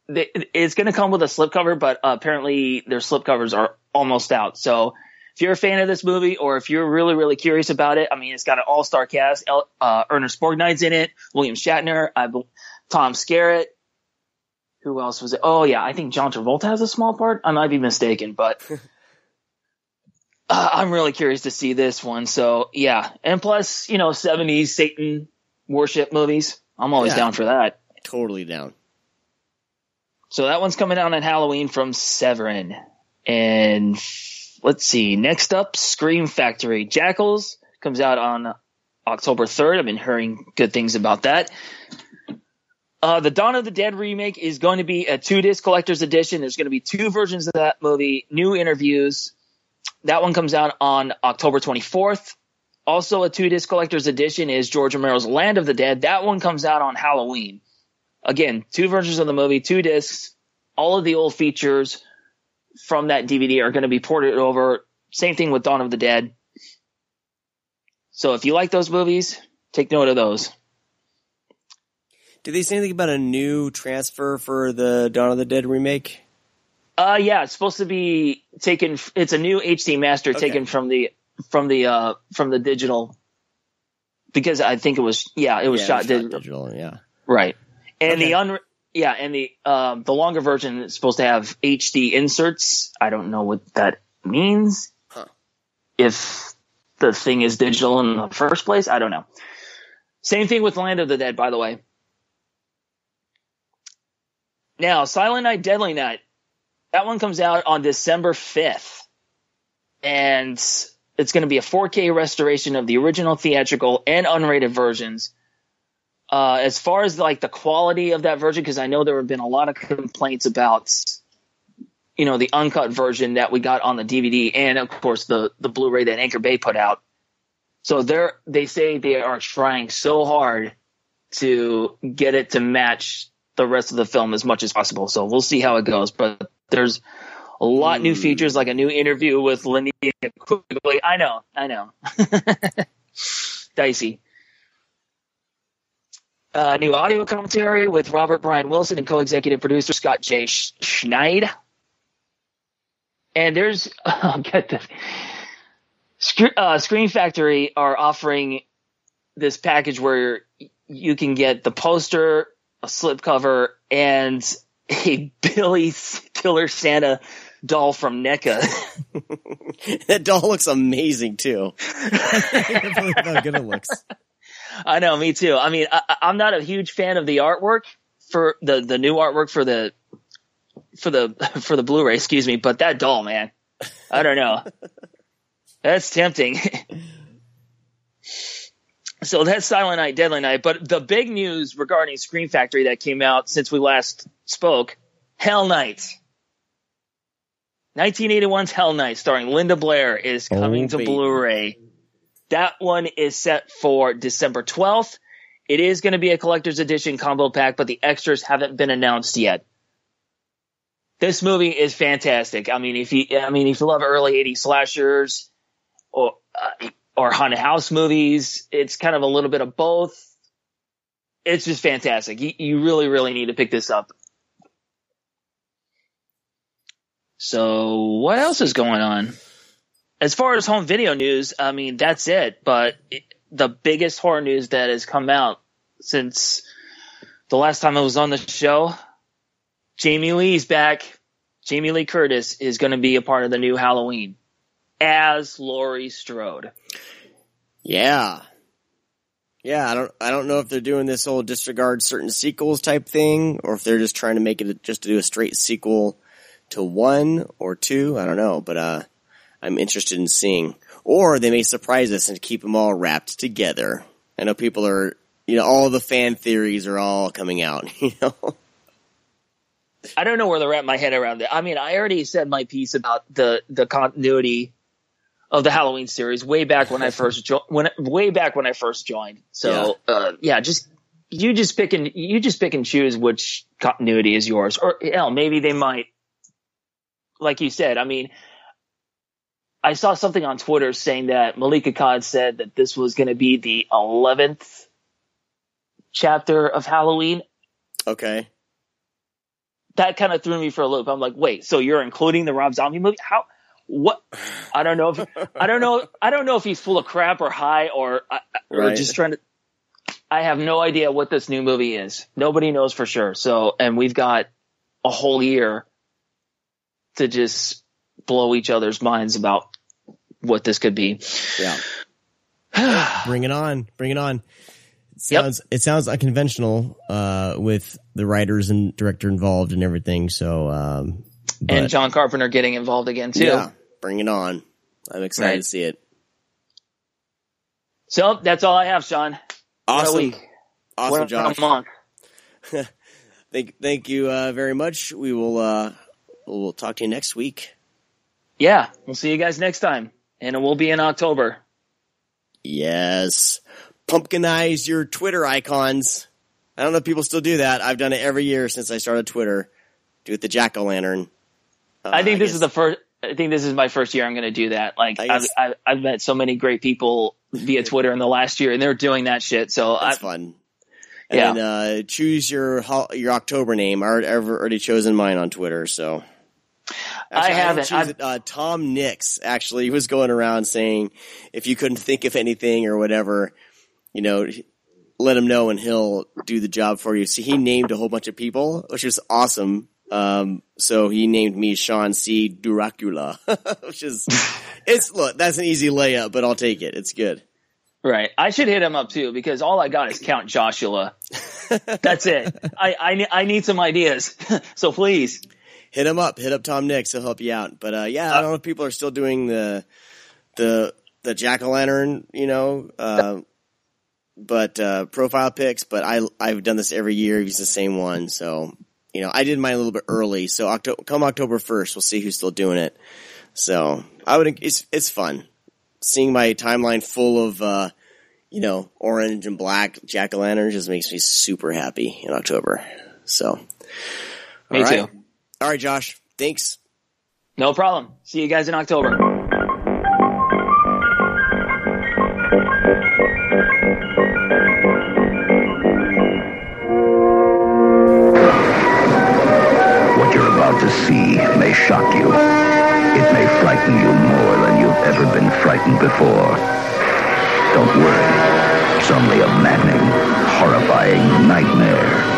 they, it's going to come with a slipcover, but uh, apparently their slipcovers are almost out. So if you're a fan of this movie or if you're really, really curious about it, I mean, it's got an all-star cast. El, uh, Ernest Borgnine's in it, William Shatner, I, bel- Tom Skerritt. Who else was it? Oh yeah, I think John Travolta has a small part. I might be mistaken, but [LAUGHS] uh, I'm really curious to see this one. So yeah, and plus, you know, 70s Satan worship movies. I'm always Yeah. down for that. Totally down. So that one's coming out on Halloween from Severin. And let's see, next up, Scream Factory. Jackals comes out on October 3rd. I've been hearing good things about that. Uh, the Dawn of the Dead remake is going to be a two disc collector's edition. There's going to be two versions of that movie, new interviews. That one comes out on October 24th. Also, a two disc collector's edition is George Romero's Land of the Dead. That one comes out on Halloween. Again, two versions of the movie, two discs. All of the old features from that DVD are going to be ported over. Same thing with Dawn of the Dead. So if you like those movies, take note of those. Did they say anything about a new transfer for the Dawn of the Dead remake? Uh, yeah, it's supposed to be taken. It's a new HD master Okay. taken from the from the uh from the digital because I think it was yeah it was Yeah, shot, it was dig- digital. Yeah. right and Okay. the un yeah and the um the longer version is supposed to have HD inserts. I don't know what that means. Huh. If the thing is digital in the first place, I don't know. Same thing with Land of the Dead, by the way. Now, Silent Night, Deadly Night. That one comes out on December 5th. And It's going to be a 4K restoration of the original theatrical and unrated versions. Uh, as far as like the quality of that version, because I know there have been a lot of complaints about, you know, the uncut version that we got on the DVD, and of course the the Blu-ray that Anchor Bay put out. So they're they say they are trying so hard to get it to match the rest of the film as much as possible. So we'll see how it goes. But there's a lot new features, like a new interview with Linnea Quigley. I know, I know. [LAUGHS] Dicey. Uh, new audio commentary with Robert Brian Wilson and co-executive producer Scott J. Sch- Schneid. And there's, I'll get this. Sc- uh, Scream Factory are offering this package where you can get the poster, a slipcover, and a [LAUGHS] Billy Killer Santa doll from NECA. [LAUGHS] that doll looks amazing too. I [LAUGHS] believe how good it looks. I know, me too. I mean, I, I'm not a huge fan of the artwork for the the new artwork for the for the for the Blu-ray, excuse me, but that doll, man, I don't know. That's tempting. So that's Silent Night, Deadly Night. But the big news regarding Scream Factory that came out since we last spoke, Hell Night. 1981's Hell Night, starring Linda Blair, is coming Oh, to. Blu-ray. That one is set for December 12th. It is going to be a collector's edition combo pack, but the extras haven't been announced yet. This movie is fantastic. I mean, if you, I mean, if you love early 80s slashers or, uh, or haunted house movies, it's kind of a little bit of both. It's just fantastic. You, you really, really need to pick this up. So what else is going on? As far as home video news, I mean, that's it. But it, the biggest horror news that has come out since the last time I was on the show, Jamie Lee's back. Jamie Lee Curtis is going to be a part of the new Halloween as Laurie Strode. Yeah. Yeah, I don't I don't know if they're doing this whole disregard certain sequels type thing or if they're just trying to make it just to do a straight sequel to one or two. I don't know, but uh I'm interested in seeing. Or they may surprise us and keep them all wrapped together. I know people are, you know, all the fan theories are all coming out, [LAUGHS] you know. I don't know where to wrap my head around it. I mean, I already said my piece about the the continuity of the Halloween series way back when I [LAUGHS] first jo- when way back when I first joined. So yeah, uh, yeah just you just pick and you just pick and choose which continuity is yours, or hell, maybe they might, like you said. I mean, I saw something on Twitter saying that Malek Akkad said that this was going to be the eleventh chapter of Halloween. Okay. That kind of threw me for a loop. I'm like, wait, so you're including the Rob Zombie movie? How? What? I don't know if I don't know I don't know if he's full of crap or high or or Right. just trying to. I have no idea what this new movie is. Nobody knows for sure. So, and we've got a whole year to just blow each other's minds about what this could be. Yeah. [SIGHS] Bring it on. Bring it on. It Yep. sounds it sounds unconventional uh with the writers and director involved and everything. So um but, and John Carpenter getting involved again too. Yeah, bring it on. I'm excited Right. to see it. So that's all I have, Sean. Awesome. Awesome, Josh. [LAUGHS] Thank thank you uh, very much. We will uh we'll talk to you next week. Yeah, we'll see you guys next time, and it will be in October. Yes. Pumpkinize your Twitter icons. I don't know if people still do that. I've done it every year since I started Twitter. Do it the jack o' lantern. Uh, I think this guess- is the first. I think this is my first year I'm going to do that. Like I I've, I've, I've met so many great people via Twitter in the last year, and they're doing that shit. So I, That's fun. And Yeah. uh, choose your your October name. I I've already chosen mine on Twitter, so. I haven't. I've- it. Uh, Tom Nix actually he was going around saying if you couldn't think of anything or whatever, you know, let him know and he'll do the job for you. So he named a whole bunch of people, which was awesome. Um, so he named me Sean C. Duracula, [LAUGHS] which is, it's, look, that's an easy layup, but I'll take it. It's good. right. I should hit him up too because all I got is Count Joshua. [LAUGHS] That's it. I, I I need some ideas. [LAUGHS] so please. hit him up. Hit up Tom Nix. He'll help you out. But uh, yeah, I don't know if people are still doing the the the jack o' lantern, you know, uh, but uh, profile pics. But I I've done this every year. He's the same one, so you know I did mine a little bit early. So October, come October first, we'll see who's still doing it. So I would it's it's fun seeing my timeline full of uh, you know orange and black jack o' lantern just makes me super happy in October. So Me all right. too. All right, Josh. Thanks. No problem. See you guys in October. Before. Don't worry. It's only a maddening, horrifying nightmare.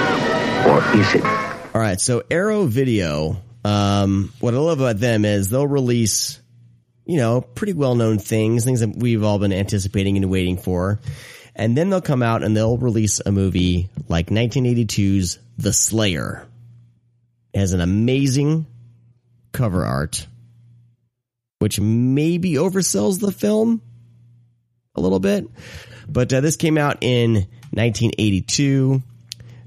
Or is it? All right, so Arrow Video. Um, what I love about them is they'll release, you know, pretty well known things, things that we've all been anticipating and waiting for, and then they'll come out and they'll release a movie like 1982's The Slayer. It has an amazing cover art, which maybe oversells the film a little bit, but uh, this came out in 1982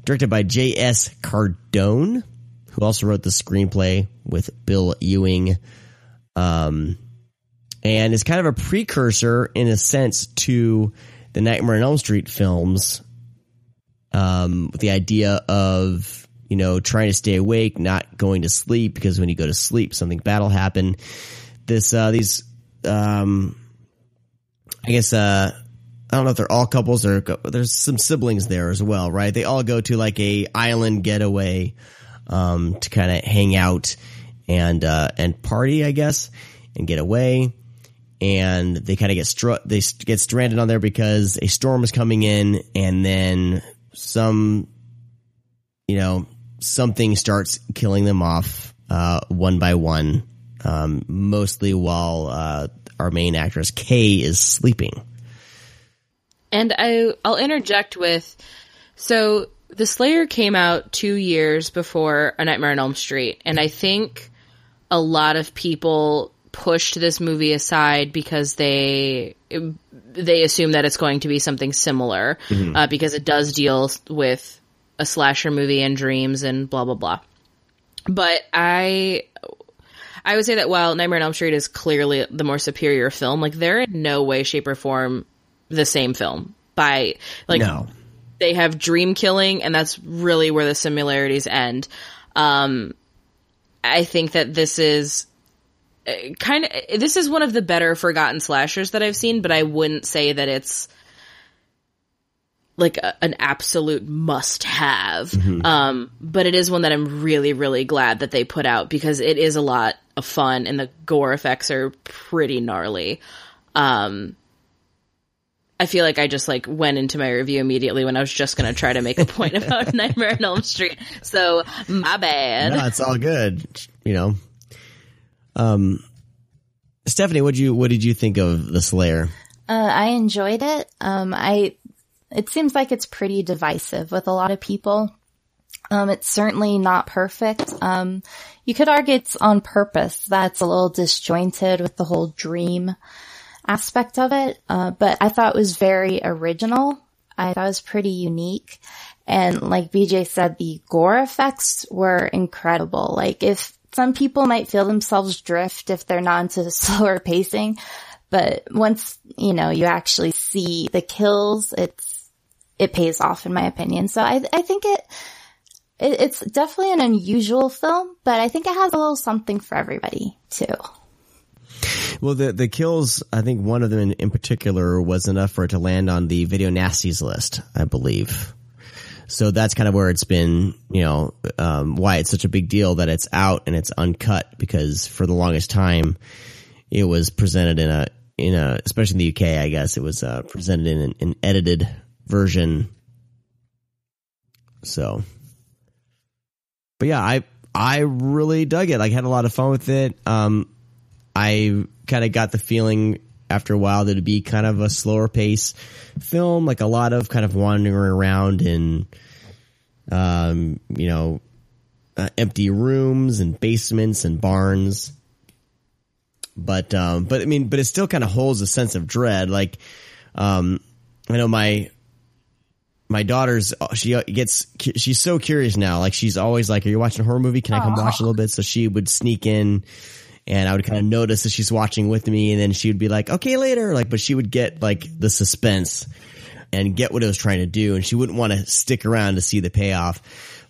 directed by J.S. Cardone, who also wrote the screenplay with Bill Ewing. Um, and is kind of a precursor in a sense to the Nightmare on Elm Street films. Um, with the idea of, you know, trying to stay awake, not going to sleep, because when you go to sleep, something bad will happen. This, uh, these, um, I guess, uh, I don't know if they're all couples or there's some siblings there as well, right? They all go to like a island getaway, um, to kind of hang out and, uh, and party, I guess, and get away. And they kind of get str- they get stranded on there because a storm is coming in and then some, you know, something starts killing them off, uh, one by one, um, mostly while, uh, our main actress Kay is sleeping. And I, I'll interject with, so The Slayer came out two years before A Nightmare on Elm Street, and I think a lot of people pushed this movie aside because they they assume that it's going to be something similar uh, because it does deal with a slasher movie and dreams and blah blah blah. But I I would say that while Nightmare on Elm Street is clearly the more superior film, like they're in no way, shape, or form the same film. By like No. they have dream killing, and that's really where the similarities end. Um, I think that this is kind of this is one of the better forgotten slashers that I've seen, but I wouldn't say that it's like a, an absolute must have. Um, but it is one that I'm really, really glad that they put out because it is a lot of fun and the gore effects are pretty gnarly. Um, I feel like I just like went into my review immediately when I was just going to try to make a point [LAUGHS] about Nightmare on Elm Street. So my bad. No, it's all good. You know. Um, Stephanie, what you what did you think of the Slayer? Uh, I enjoyed it. Um, I, it seems like it's pretty divisive with a lot of people. Um, it's certainly not perfect. Um, you could argue it's on purpose. That's a little disjointed with the whole dream aspect of it. Uh, but I thought it was very original. I thought it was pretty unique. And like BJ said, the gore effects were incredible. Like if some people might feel themselves drift if they're not into [LAUGHS] slower pacing, but once, you know, you actually see the kills, it's, it pays off in my opinion. So I, I think it, it, it's definitely an unusual film, but I think it has a little something for everybody too. Well, the the kills, I think one of them in, in particular was enough for it to land on the video nasties list, I believe. So that's kind of where it's been, you know, um, why it's such a big deal that it's out and it's uncut because for the longest time it was presented in a in a especially in the UK, I guess it was uh, presented in an, an edited version. So, but yeah, I I really dug it. I had a lot of fun with it. Um, I kind of got the feeling after a while that it'd be kind of a slower pace film, like a lot of kind of wandering around in, um, you know, uh, empty rooms and basements and barns. but um, but I mean, but it still kind of holds a sense of dread. Like, um, I know my my daughter's she gets she's so curious now. Like she's always like, "Are you watching a horror movie? Can I come watch a little bit?" So she would sneak in, and I would kind of notice that she's watching with me, and then she would be like, "Okay, later." Like, but she would get like the suspense and get what it was trying to do, and she wouldn't want to stick around to see the payoff.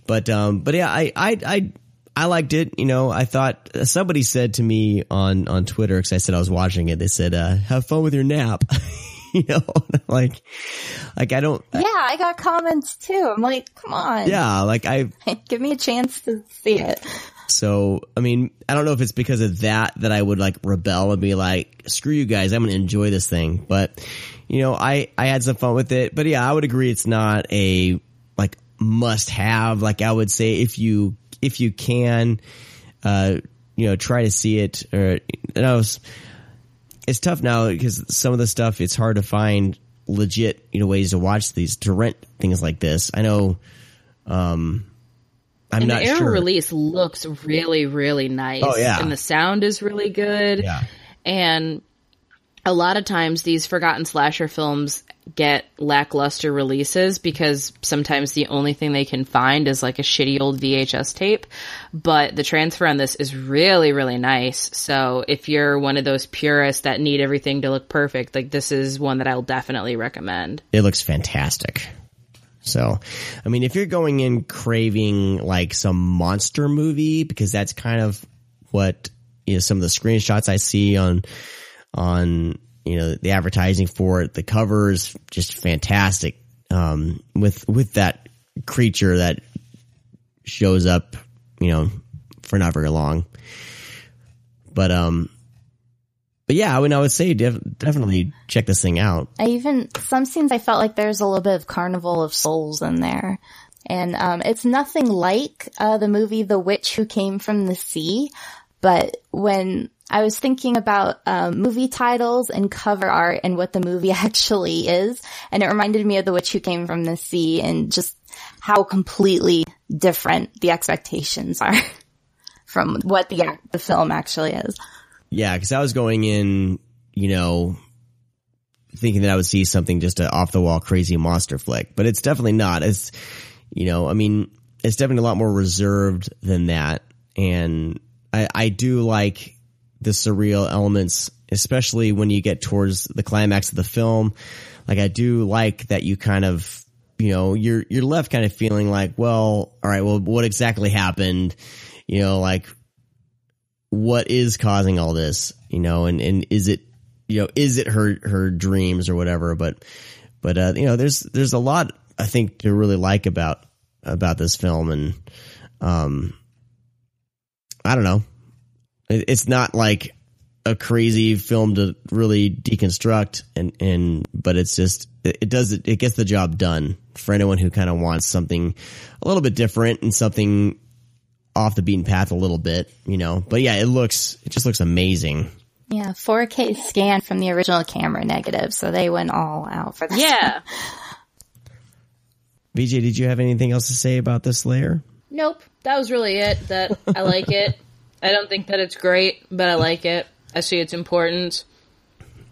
But um, but yeah, I I I I liked it. You know, I thought somebody said to me on on Twitter because I said I was watching it. They said, uh, "Have fun with your nap." [LAUGHS] [LAUGHS] you know, like like I don't. Yeah, I got comments too. I'm like, come on. Yeah, like I [LAUGHS] give me a chance to see it. So, I mean, I don't know if it's because of that that I would like rebel and be like, screw you guys, I'm going to enjoy this thing. But, you know, I, I had some fun with it. But yeah, I would agree it's not a like must have. Like I would say if you, if you can, uh, you know, try to see it or, you know, it's, it's tough now because some of the stuff it's hard to find legit, you know, ways to watch these, to rent things like this. I know, um, I'm and not the Arrow sure. release looks really, really nice. Oh, yeah. And the sound is really good. Yeah. And a lot of times these forgotten slasher films get lackluster releases because sometimes the only thing they can find is like a shitty old VHS tape. But the transfer on this is really, really nice. So if you're one of those purists that need everything to look perfect, like this is one that I'll definitely recommend. it looks fantastic. So, I mean, if you're going in craving like some monster movie, because that's kind of what you know some of the screenshots I see on on you know the advertising for it, the covers, just fantastic. Um, with with that creature that shows up, you know, for not very long. But um, but yeah, I would I would say def- definitely check this thing out. I even some scenes I felt like there's a little bit of Carnival of Souls in there, and um, it's nothing like uh, the movie The Witch Who Came from the Sea. But when I was thinking about um, movie titles and cover art and what the movie [LAUGHS] actually is, and it reminded me of The Witch Who Came from the Sea and just how completely different the expectations are [LAUGHS] from what the the film actually is. Yeah, because I was going in, you know, thinking that I would see something just an off the wall crazy monster flick, but it's definitely not. It's, you know, I mean, it's definitely a lot more reserved than that, and I, I do like the surreal elements, especially when you get towards the climax of the film. Like I do like that you kind of, you know, you're you're left kind of feeling like, well, all right, well, what exactly happened? You know, like what is causing all this, you know, and, and is it, you know, is it her, her dreams or whatever? But, but, uh, you know, there's, there's a lot I think to really like about, about this film. And, um, I don't know. It, it's not like a crazy film to really deconstruct and, and, but it's just, it, it does, it gets the job done for anyone who kind of wants something a little bit different and something off the beaten path a little bit, you know. But yeah, it looks it just looks amazing. Yeah, 4K scan from the original camera negative, so they went all out for that. Yeah. [LAUGHS] BJ, did you have anything else to say about the Slayer? Nope. That was really it. That I like it. I don't think that it's great, but I like it. I see its importance.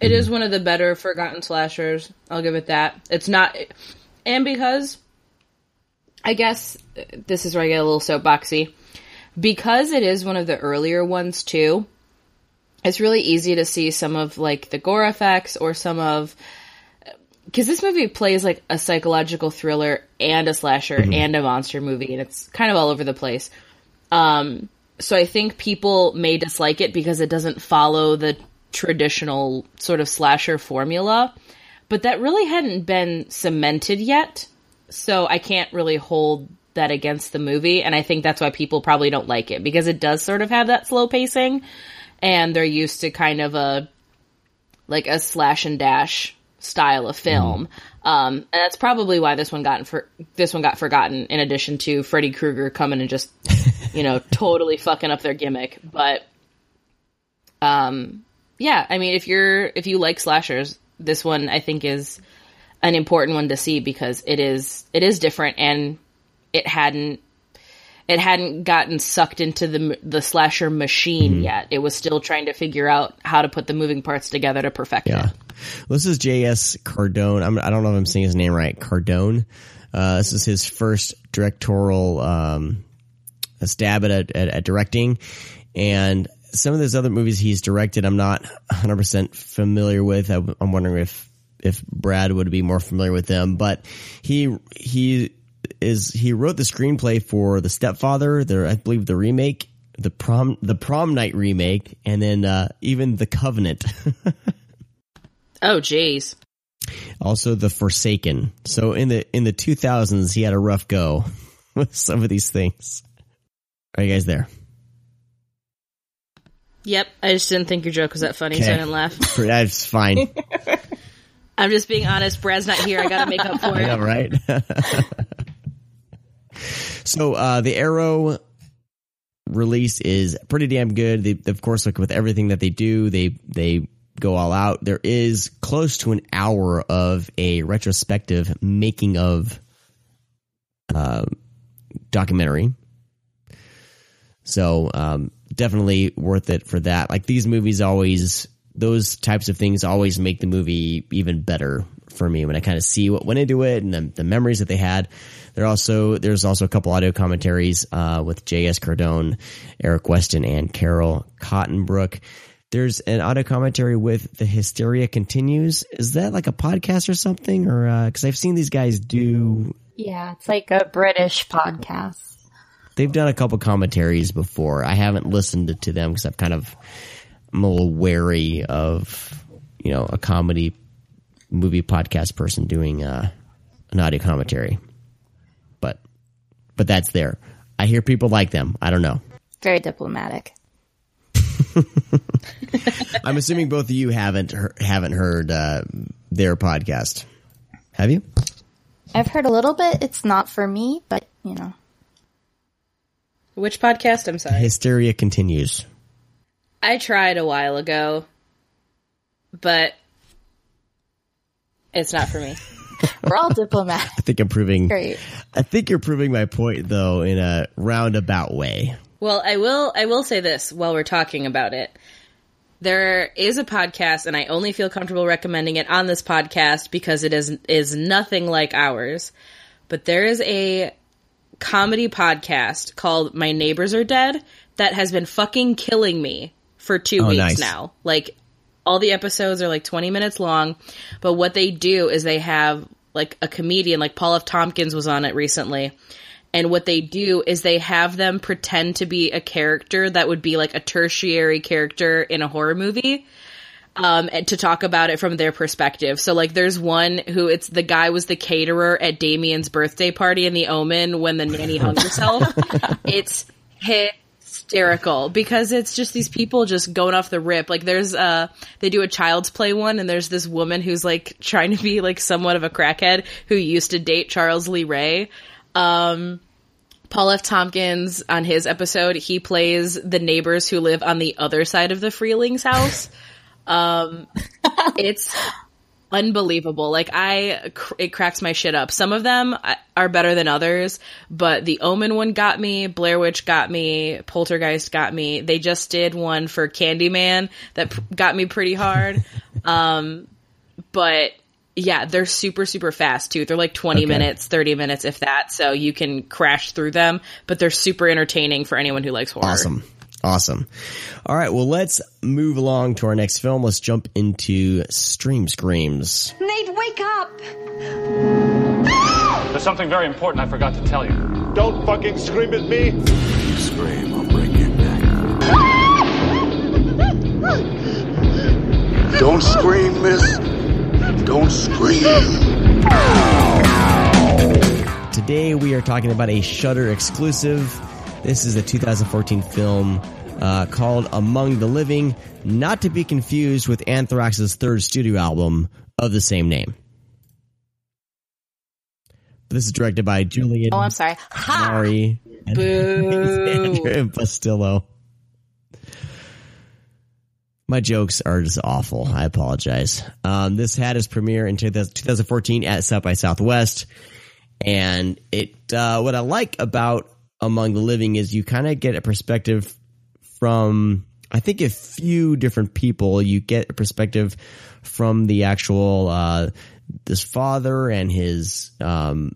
It is one of the better forgotten slashers. I'll give it that. It's not, and because I guess this is where I get a little soapboxy. Because it is one of the earlier ones too, it's really easy to see some of like the gore effects or some of because this movie plays like a psychological thriller and a slasher and a monster movie, and it's kind of all over the place. Um, so I think people may dislike it because it doesn't follow the traditional sort of slasher formula, but that really hadn't been cemented yet. So I can't really hold that against the movie, and I think that's why people probably don't like it because it does sort of have that slow pacing, and they're used to kind of a like a slash and dash style of film. Um, and that's probably why this one got for this one got forgotten. In addition to Freddy Krueger coming and just [LAUGHS] you know totally fucking up their gimmick, but um, yeah, I mean if you're if you like slashers, this one I think is an important one to see because it is it is different and it hadn't it hadn't gotten sucked into the the slasher machine yet. It was still trying to figure out how to put the moving parts together to perfect Yeah. it. This is J.S. Cardone. I'm, I don't know if I'm saying his name right. Cardone. Uh, this is his first directorial um, stab at, at, at directing. And some of those other movies he's directed, I'm not 100% familiar with. I, I'm wondering if if Brad would be more familiar with them. But he he is he wrote the screenplay for The Stepfather, the I believe the remake, the prom the prom night remake, and then uh, even The Covenant. [LAUGHS] Oh, jeez. also the Forsaken. So in the in the 2000s, he had a rough go [LAUGHS] with some of these things. Are you guys there? Yep. I just didn't think your joke was that funny, so I didn't laugh. [LAUGHS] That's fine. [LAUGHS] I'm just being honest. Brad's not here. I got to make up for [LAUGHS] it. right? so uh, the Arrow release is pretty damn good. They, of course, look with everything that they do, they they go all out. There is close to an hour of a retrospective making of uh, documentary. So um, definitely worth it for that. Like these movies always, those types of things always make the movie even better for me when I kind of see what went into it and the, the memories that they had. There also there's also a couple audio commentaries uh, with J.S. Cardone, Eric Weston, and Carol Kottenbrook. There's an audio commentary with The Hysteria Continues. Is that like a podcast or something? Or because I've seen these guys do Yeah, it's like a British podcast. They've done a couple commentaries before. I haven't listened to them because I've kind of I'm a little wary of you know a comedy movie podcast person doing uh, an audio commentary, but but that's there. I hear people like them. I don't know. Very diplomatic. [LAUGHS] I'm assuming both of you haven't haven't heard uh, their podcast. Have you? I've heard a little bit. It's not for me, but you know. Which podcast? I'm sorry. Hysteria continues. I tried a while ago, but it's not for me. [LAUGHS] We're all diplomatic. I think I'm proving. Great. I think you're proving my point though in a roundabout way. Well, I will I will say this while we're talking about it. There is a podcast and I only feel comfortable recommending it on this podcast because it is is nothing like ours. But there is a comedy podcast called My Neighbors Are Dead that has been fucking killing me for 2 Oh, weeks nice. now. Like all the episodes are like 20 minutes long, but what they do is they have like a comedian like Paul F. Tompkins was on it recently. And what they do is they have them pretend to be a character that would be like a tertiary character in a horror movie. Um, to talk about it from their perspective. So like there's one who it's the guy was the caterer at Damien's birthday party in the Omen when the nanny hung herself. [LAUGHS] it's hysterical because it's just these people just going off the rip. Like there's uh they do a child's play one and there's this woman who's like trying to be like somewhat of a crackhead who used to date Charles Lee Ray. Um Paul F. Tompkins on his episode, he plays the neighbors who live on the other side of the Freelings house. [LAUGHS] Um, [LAUGHS] it's unbelievable. Like I, it cracks my shit up. Some of them uh, are better than others, but the Omen one got me. Blair Witch got me. Poltergeist got me. They just did one for Candyman that got me pretty hard. [LAUGHS] um, but yeah, they're super, super fast too. They're like 20 Okay. minutes, 30 minutes, if that. So you can crash through them, but they're super entertaining for anyone who likes horror. Awesome. Awesome. All right. Well, let's move along to our next film. Let's jump into Stream Screams. Nate, wake up! There's something very important I forgot to tell you. Don't fucking scream at me. Scream, I'll break your neck. Don't scream, miss. Don't scream. Today we are talking about a Shudder exclusive. This is a 2014 film uh, called Among the Living, not to be confused with Anthrax's third studio album of the same name. This is directed by Julien Oh, I'm sorry. Ha! Maury and Boo. Andrew Bustillo. My jokes are just awful. I apologize. Um, this had its premiere in 2000 2014 at South by Southwest, and it uh, what I like about among the living is you kind of get a perspective from I think a few different people. You get a perspective from the actual uh, this father and his um,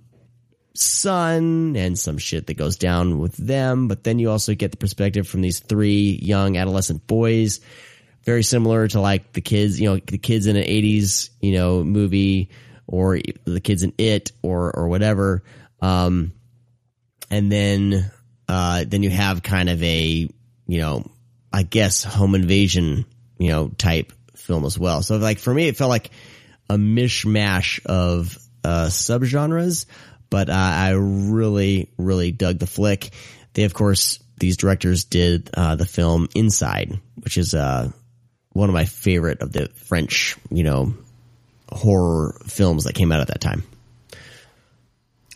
son and some shit that goes down with them. But then you also get the perspective from these three young adolescent boys, very similar to like the kids, you know, the kids in an '80s, you know, movie or the kids in It or or whatever. Um, and then uh, then you have kind of a you know, I guess home invasion, you know, type film as well. So like for me, it felt like a mishmash of uh, subgenres, but uh, I really, really dug the flick. They, of course, these directors did uh, the film Inside, which is uh, one of my favorite of the French, you know, horror films that came out at that time.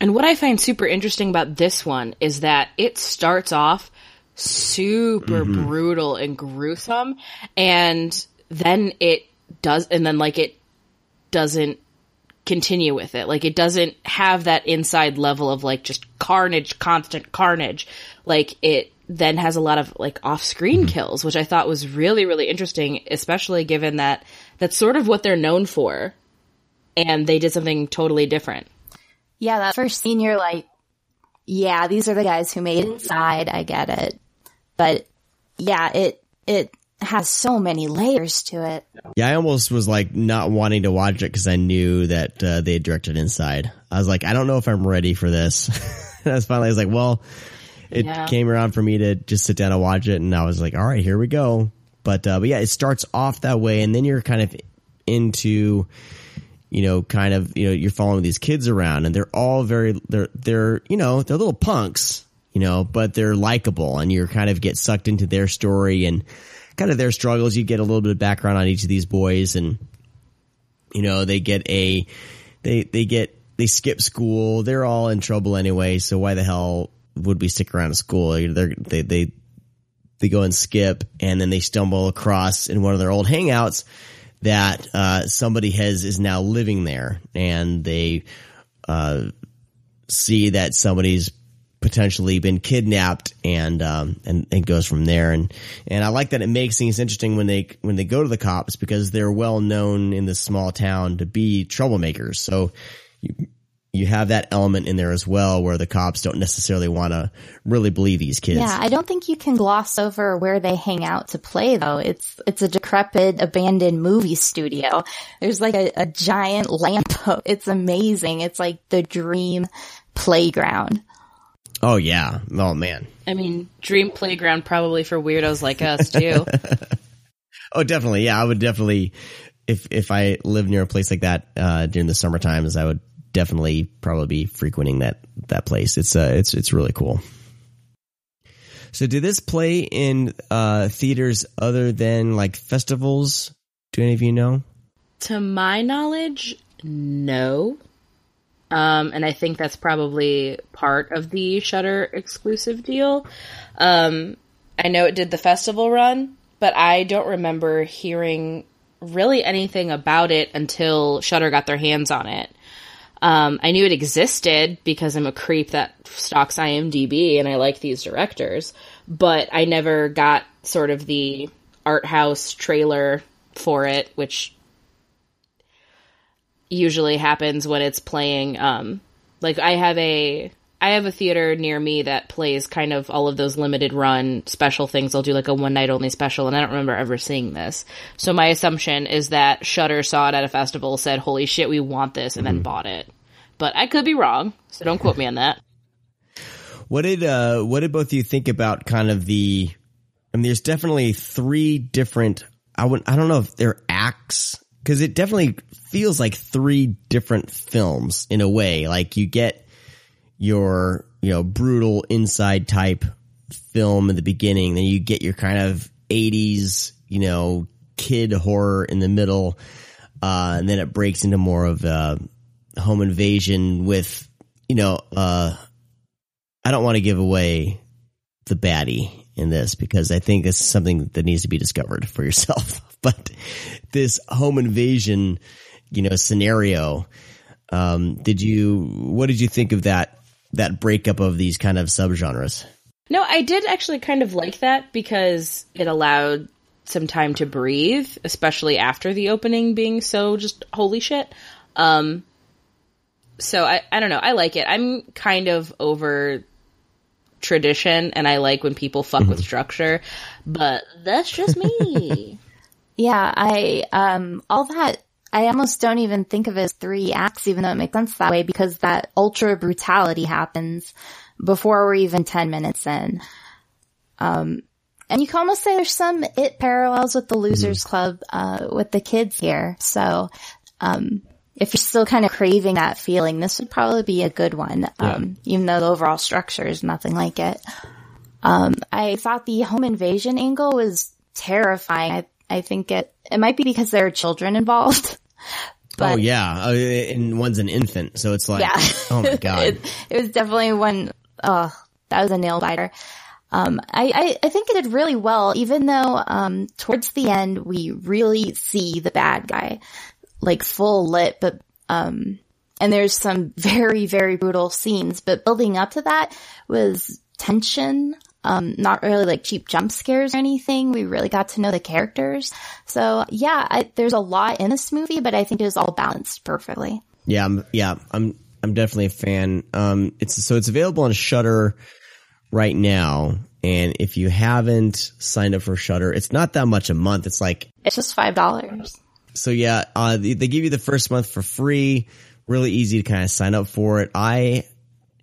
And what I find super interesting about this one is that it starts off super Mm-hmm. brutal and gruesome and then it does and then like it doesn't continue with it. Like it doesn't have that inside level of like just carnage, constant carnage. Like it then has a lot of like off-screen kills, which I thought was really really interesting, especially given that that's sort of what they're known for. And they did something totally different. Yeah, that first scene, you're like, yeah, these are the guys who made Inside. I get it. But yeah, it, it has so many layers to it. Yeah, I almost was like not wanting to watch it because I knew that uh, they had directed Inside. I was like, I don't know if I'm ready for this. and I was finally, I was like, well, it Yeah. came around for me to just sit down and watch it, and I was like, all right, here we go. But uh, but yeah, it starts off that way, and then you're kind of into, you know, kind of you know, you're following these kids around, and they're all very they're they're you know they're little punks, you know, but they're likable, and you're kind of get sucked into their story and kind of their struggles. You get a little bit of background on each of these boys, and you know they get a they they get they skip school. They're all in trouble anyway, so why the hell would we stick around to school? They're, they they they go and skip, and then they stumble across in one of their old hangouts that uh, somebody has is now living there, and they uh, see that somebody's potentially been kidnapped and um and, and goes from there. And and I like that it makes things interesting when they when they go to the cops because they're well known in this small town to be troublemakers. So you you have that element in there as well where the cops don't necessarily want to really believe these kids Yeah, I don't think you can gloss over where they hang out to play though. It's it's a decrepit, abandoned movie studio. There's like a, a giant lamp. It's amazing. It's like the dream playground. oh yeah oh man I mean, dream playground probably for weirdos like us too. [LAUGHS] Oh, definitely. Yeah, I would definitely if if I lived near a place like that uh, during the summer times, I would definitely probably be frequenting that that place. It's uh, it's it's really cool. So, did this play in uh, theaters other than like festivals? Do any of you know? to my knowledge, no. Um, and I think that's probably part of the Shudder exclusive deal. Um, I know it did the festival run, but I don't remember hearing really anything about it until Shudder got their hands on it. Um, I knew it existed because I'm a creep that stalks IMDb and I like these directors, but I never got sort of the art house trailer for it, which usually happens when it's playing um like I have a I have a theater near me that plays kind of all of those limited run special things. They'll do like a one night only special and I don't remember ever seeing this. So my assumption is that Shudder saw it at a festival, said, "Holy shit, we want this," and then bought it. But I could be wrong, so don't quote me on that. What did uh what did both of you think about kind of the I mean there's definitely three different I would I don't know if they're acts cuz it definitely feels like three different films in a way like you get your you know brutal inside type film in the beginning then you get your kind of 80s you know kid horror in the middle uh and then it breaks into more of a home invasion with you know uh I don't want to give away the baddie in this because I think this is something that needs to be discovered for yourself. [LAUGHS] But this home invasion, you know, scenario, um, did you, what did you think of that that breakup of these kind of subgenres. No, I did actually kind of like that because it allowed some time to breathe, especially after the opening being so just holy shit. Um, so I, I don't know. I like it. I'm kind of over tradition and I like when people fuck with [LAUGHS] structure, but that's just me. [LAUGHS] Yeah, I um all that I almost don't even think of it as three acts, even though it makes sense that way because that ultra brutality happens before we're even ten minutes in. Um, and you can almost say there's some it parallels with the Losers Club uh, with the kids here. So, um, if you're still kind of craving that feeling, this would probably be a good one. Um, even though the overall structure is nothing like it. Um, I thought the home invasion angle was terrifying. I, I think it, it might be because there are children involved. [LAUGHS] But oh yeah, uh, and one's an infant, so it's like, yeah. oh my [LAUGHS] god. it, it was definitely one, oh, that was a nail biter. Um, I, I, I think it did really well, even though, um, towards the end, we really see the bad guy, like full lit, but, um, and there's some [LAUGHS] very, very brutal scenes, but building up to that was tension, um, not really like cheap jump scares or anything. We really got to know the characters. So yeah, I, there's a lot in this movie, but I think it was all balanced perfectly. Yeah, I'm, yeah, I'm I'm definitely a fan. Um, it's so it's available on Shudder right now, and if you haven't signed up for Shudder, it's not that much a month. It's like It's just five dollars. so yeah, uh, they, they give you the first month for free. Really easy to kind of sign up for it. I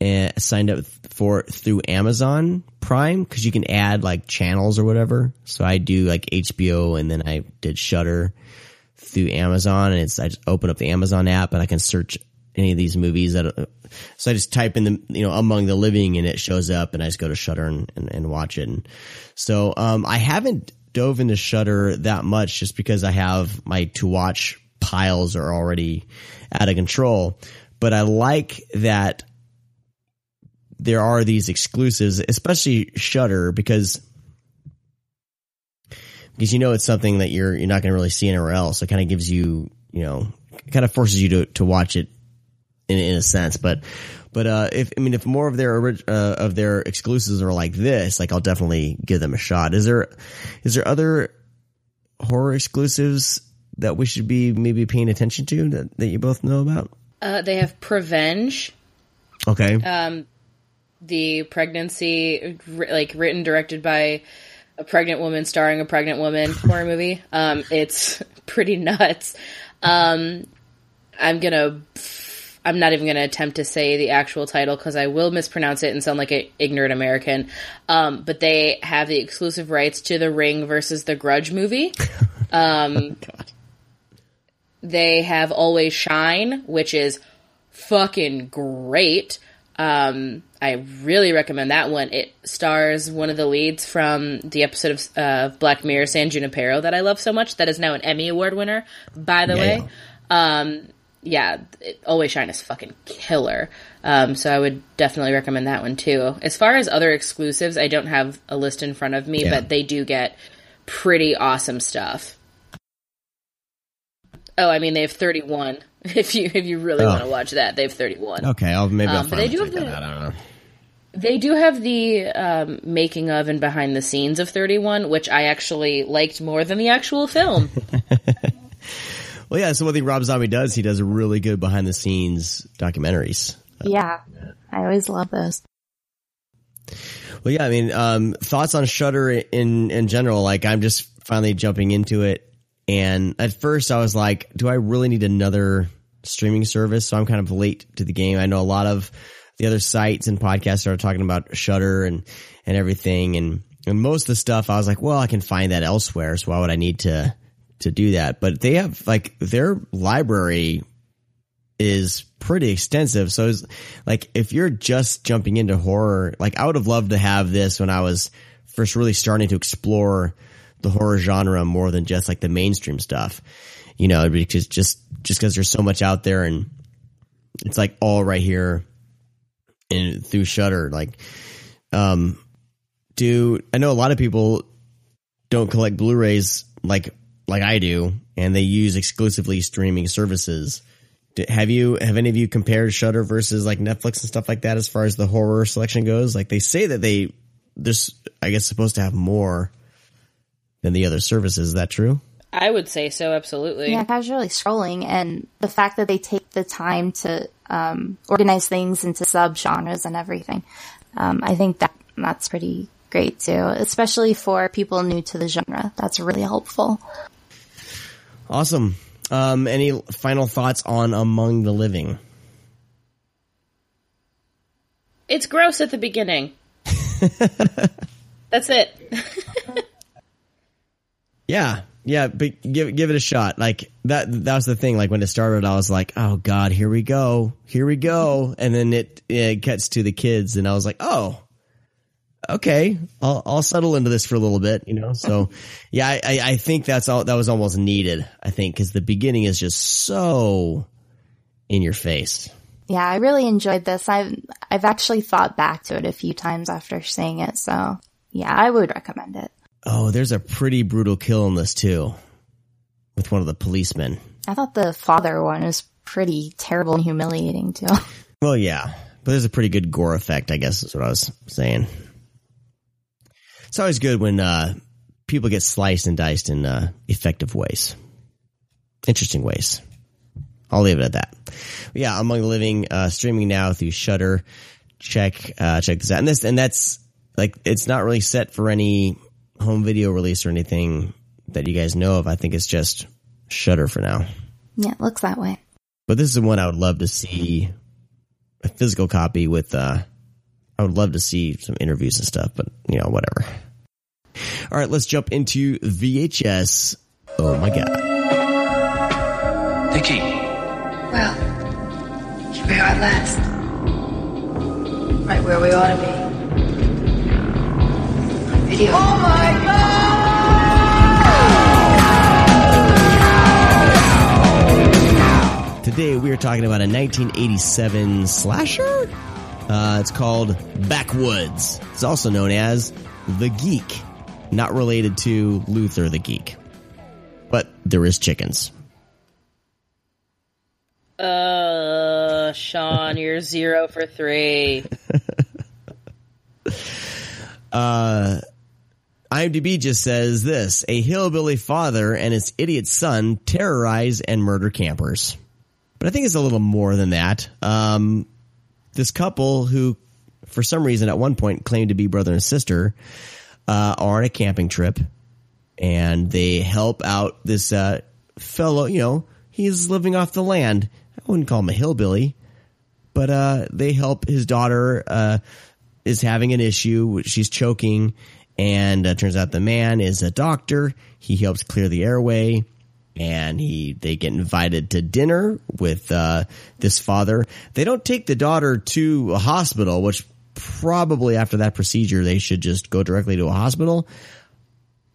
uh, signed up for through Amazon Prime because you can add like channels or whatever. So I do like HBO and then I did Shudder through Amazon and it's I just open up the Amazon app and I can search any of these movies that. So I just type in the you know among the living and it shows up and I just go to Shudder and, and, and watch it. And so um, I haven't dove into Shudder that much just because I have my to watch piles are already out of control. But I like that there are these exclusives, especially Shudder, because because you know it's something that you're you're not going to really see anywhere else. So it kind of gives you you know kind of forces you to to watch it in in a sense. But but uh, if I mean if more of their uh, of their exclusives are like this, like I'll definitely give them a shot. Is there is there other horror exclusives that we should be maybe paying attention to that, that you both know about? uh, they have Prevenge, Okay. um, the pregnancy, like written, directed by a pregnant woman, starring a pregnant woman horror movie. Um, it's [LAUGHS] pretty nuts. Um, I'm gonna, I'm not even gonna attempt to say the actual title because I will mispronounce it and sound like an ignorant American. Um, but they have the exclusive rights to the Ring versus the Grudge movie. [LAUGHS] Um, they have Always Shine, which is fucking great. Um, I really recommend that one. It stars one of the leads from the episode of uh, Black Mirror, San Junipero, that I love so much. That is now an Emmy Award winner, by the Yeah, way. yeah. Um, yeah, it, Always Shine is fucking killer. Um, so I would definitely recommend that one too. As far as other exclusives, I don't have a list in front of me, Yeah. but they do get pretty awesome stuff. Oh, I mean they have 31. [LAUGHS] If you if you really Oh. want to watch that, they have 31. Okay, I'll maybe I'll Um, they do have the- out. I don't know. They do have the um, making of and behind the scenes of 31, which I actually liked more than the actual film. [LAUGHS] Well, yeah. So one thing Rob Zombie does, he does really good behind the scenes documentaries. Yeah. I always love those. Well, yeah. I mean, um, thoughts on Shudder in in general? Like, I'm just finally jumping into it, and at first I was like, do I really need another streaming service? So I'm kind of late to the game. I know a lot of the other sites and podcasts are talking about Shudder and and everything, and and most of the stuff I was like, well, I can find that elsewhere. So why would I need to to do that? But they have like their library is pretty extensive. So it's like if you're just jumping into horror, like I would have loved to have this when I was first really starting to explore the horror genre more than just like the mainstream stuff. You know, because just just because there's so much out there and it's like all right here and through Shudder. Like, um, do I know a lot of people don't collect Blu-rays like like I do, and they use exclusively streaming services D- Have you have any of you compared Shudder versus like Netflix and stuff like that as far as the horror selection goes? Like they say that they there's I guess supposed to have more than the other services. Is that true? I would say so, absolutely. Yeah, casually scrolling, and the fact that they take the time to um, organize things into subgenres and everything, um, I think that that's pretty great too, especially for people new to the genre. That's really helpful. Awesome. Um, any final thoughts on Among the Living? It's gross at the beginning. [LAUGHS] That's it. [LAUGHS] Yeah, yeah, but give give it a shot. Like that that was the thing. Like when it started, I was like, "Oh God, here we go, here we go," and then it it gets to the kids, and I was like, "Oh, okay, I'll I'll settle into this for a little bit," you know. So, [LAUGHS] yeah, I I, I think that's all that was almost needed. I think because the beginning is just so in your face. Yeah, I really enjoyed this. I've I've actually thought back to it a few times after seeing it, so yeah, I would recommend it. Oh, there's a pretty brutal kill in this too, with one of the policemen. I thought the father one was pretty terrible and humiliating too. [LAUGHS] Well, yeah, but there's a pretty good gore effect, I guess is what I was saying. It's always good when uh, people get sliced and diced in uh, effective ways, interesting ways. I'll leave it at that. But yeah, Among the Living uh, streaming now through Shudder. Check uh, check this out, and this and that's like it's not really set for any home video release or anything that you guys know of. I think it's just Shudder for now. yeah, it looks that way. But this is one I would love to see a physical copy with uh I would love to see some interviews and stuff, but you know, whatever. All right, let's jump into VHS. Oh my god. Nikki, Well, here we are at last. Right where we ought to be. Video. Oh my Today we are talking about a 1987 slasher. Uh, it's called Backwoods. It's also known as The Geek. Not related to Luther the Geek. But there is chickens. Uh, Sean, you're zero for three. [LAUGHS] IMDb just says this a hillbilly father and his idiot son terrorize and murder campers. But I think it's a little more than that. Um, this couple who, for some reason, at one point claimed to be brother and sister, uh, are on a camping trip and they help out this uh, fellow. You know, he's living off the land. I wouldn't call him a hillbilly, but uh, they help his daughter uh, is having an issue. She's choking, and uh, turns out the man is a doctor. He helps clear the airway, and he they get invited to dinner with uh, this father. They don't take the daughter to a hospital, which probably after that procedure they should just go directly to a hospital.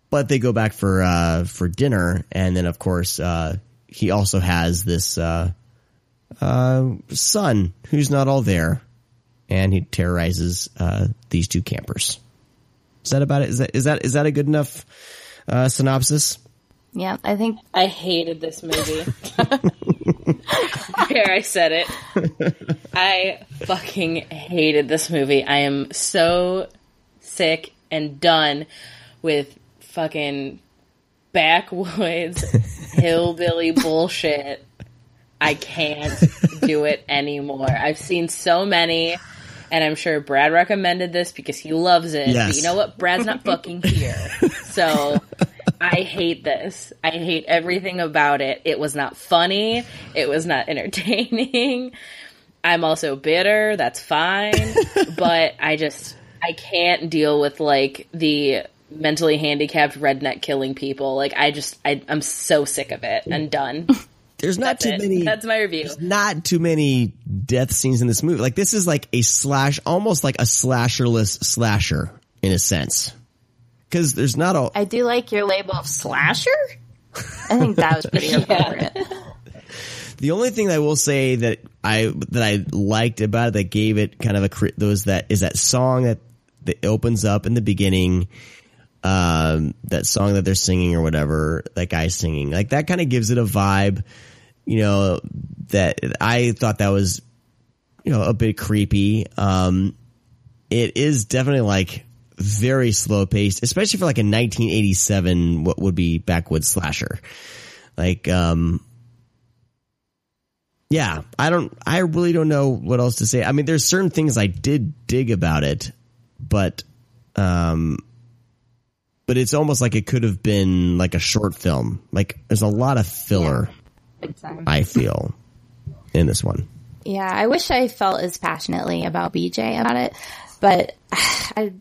But they go back for uh, for dinner, and then of course uh, he also has this uh, uh, son who's not all there, and he terrorizes uh, these two campers. Is that about it? Is that is that is that a good enough uh, synopsis? Yeah, I think I hated this movie. [LAUGHS] there, I said it. I fucking hated this movie. I am so sick and done with fucking backwoods [LAUGHS] hillbilly bullshit. I can't do it anymore. I've seen so many, and I'm sure Brad recommended this because he loves it. But you know what? Brad's not fucking here. [LAUGHS] So I hate this. I hate everything about it. It was not funny. It was not entertaining. I'm also bitter. That's fine. [LAUGHS] but I just, I can't deal with like the mentally handicapped redneck killing people. Like I just, I, I'm so sick of it and done. [LAUGHS] There's not That's too it. many. That's my review. not too many death scenes in this movie. Like this is like a slash, almost like a slasherless slasher in a sense, because there's not a. I do like your label of slasher. I think that was pretty [LAUGHS] appropriate. The only thing I will say that I that I liked about it that gave it kind of a those that is that song that that opens up in the beginning. Um, that song that they're singing or whatever that guy's singing, like that kind of gives it a vibe. You know, that I thought that was, you know, a bit creepy. Um, it is definitely like very slow paced, especially for like a 1987, what would be backwoods slasher. Like, um, yeah, I don't, I really don't know what else to say. I mean, there's certain things I did dig about it, but, um, but it's almost like it could have been like a short film. Like there's a lot of filler, Exactly. I feel, in this one. Yeah, I wish I felt as passionately about BJ about it, but [SIGHS] I,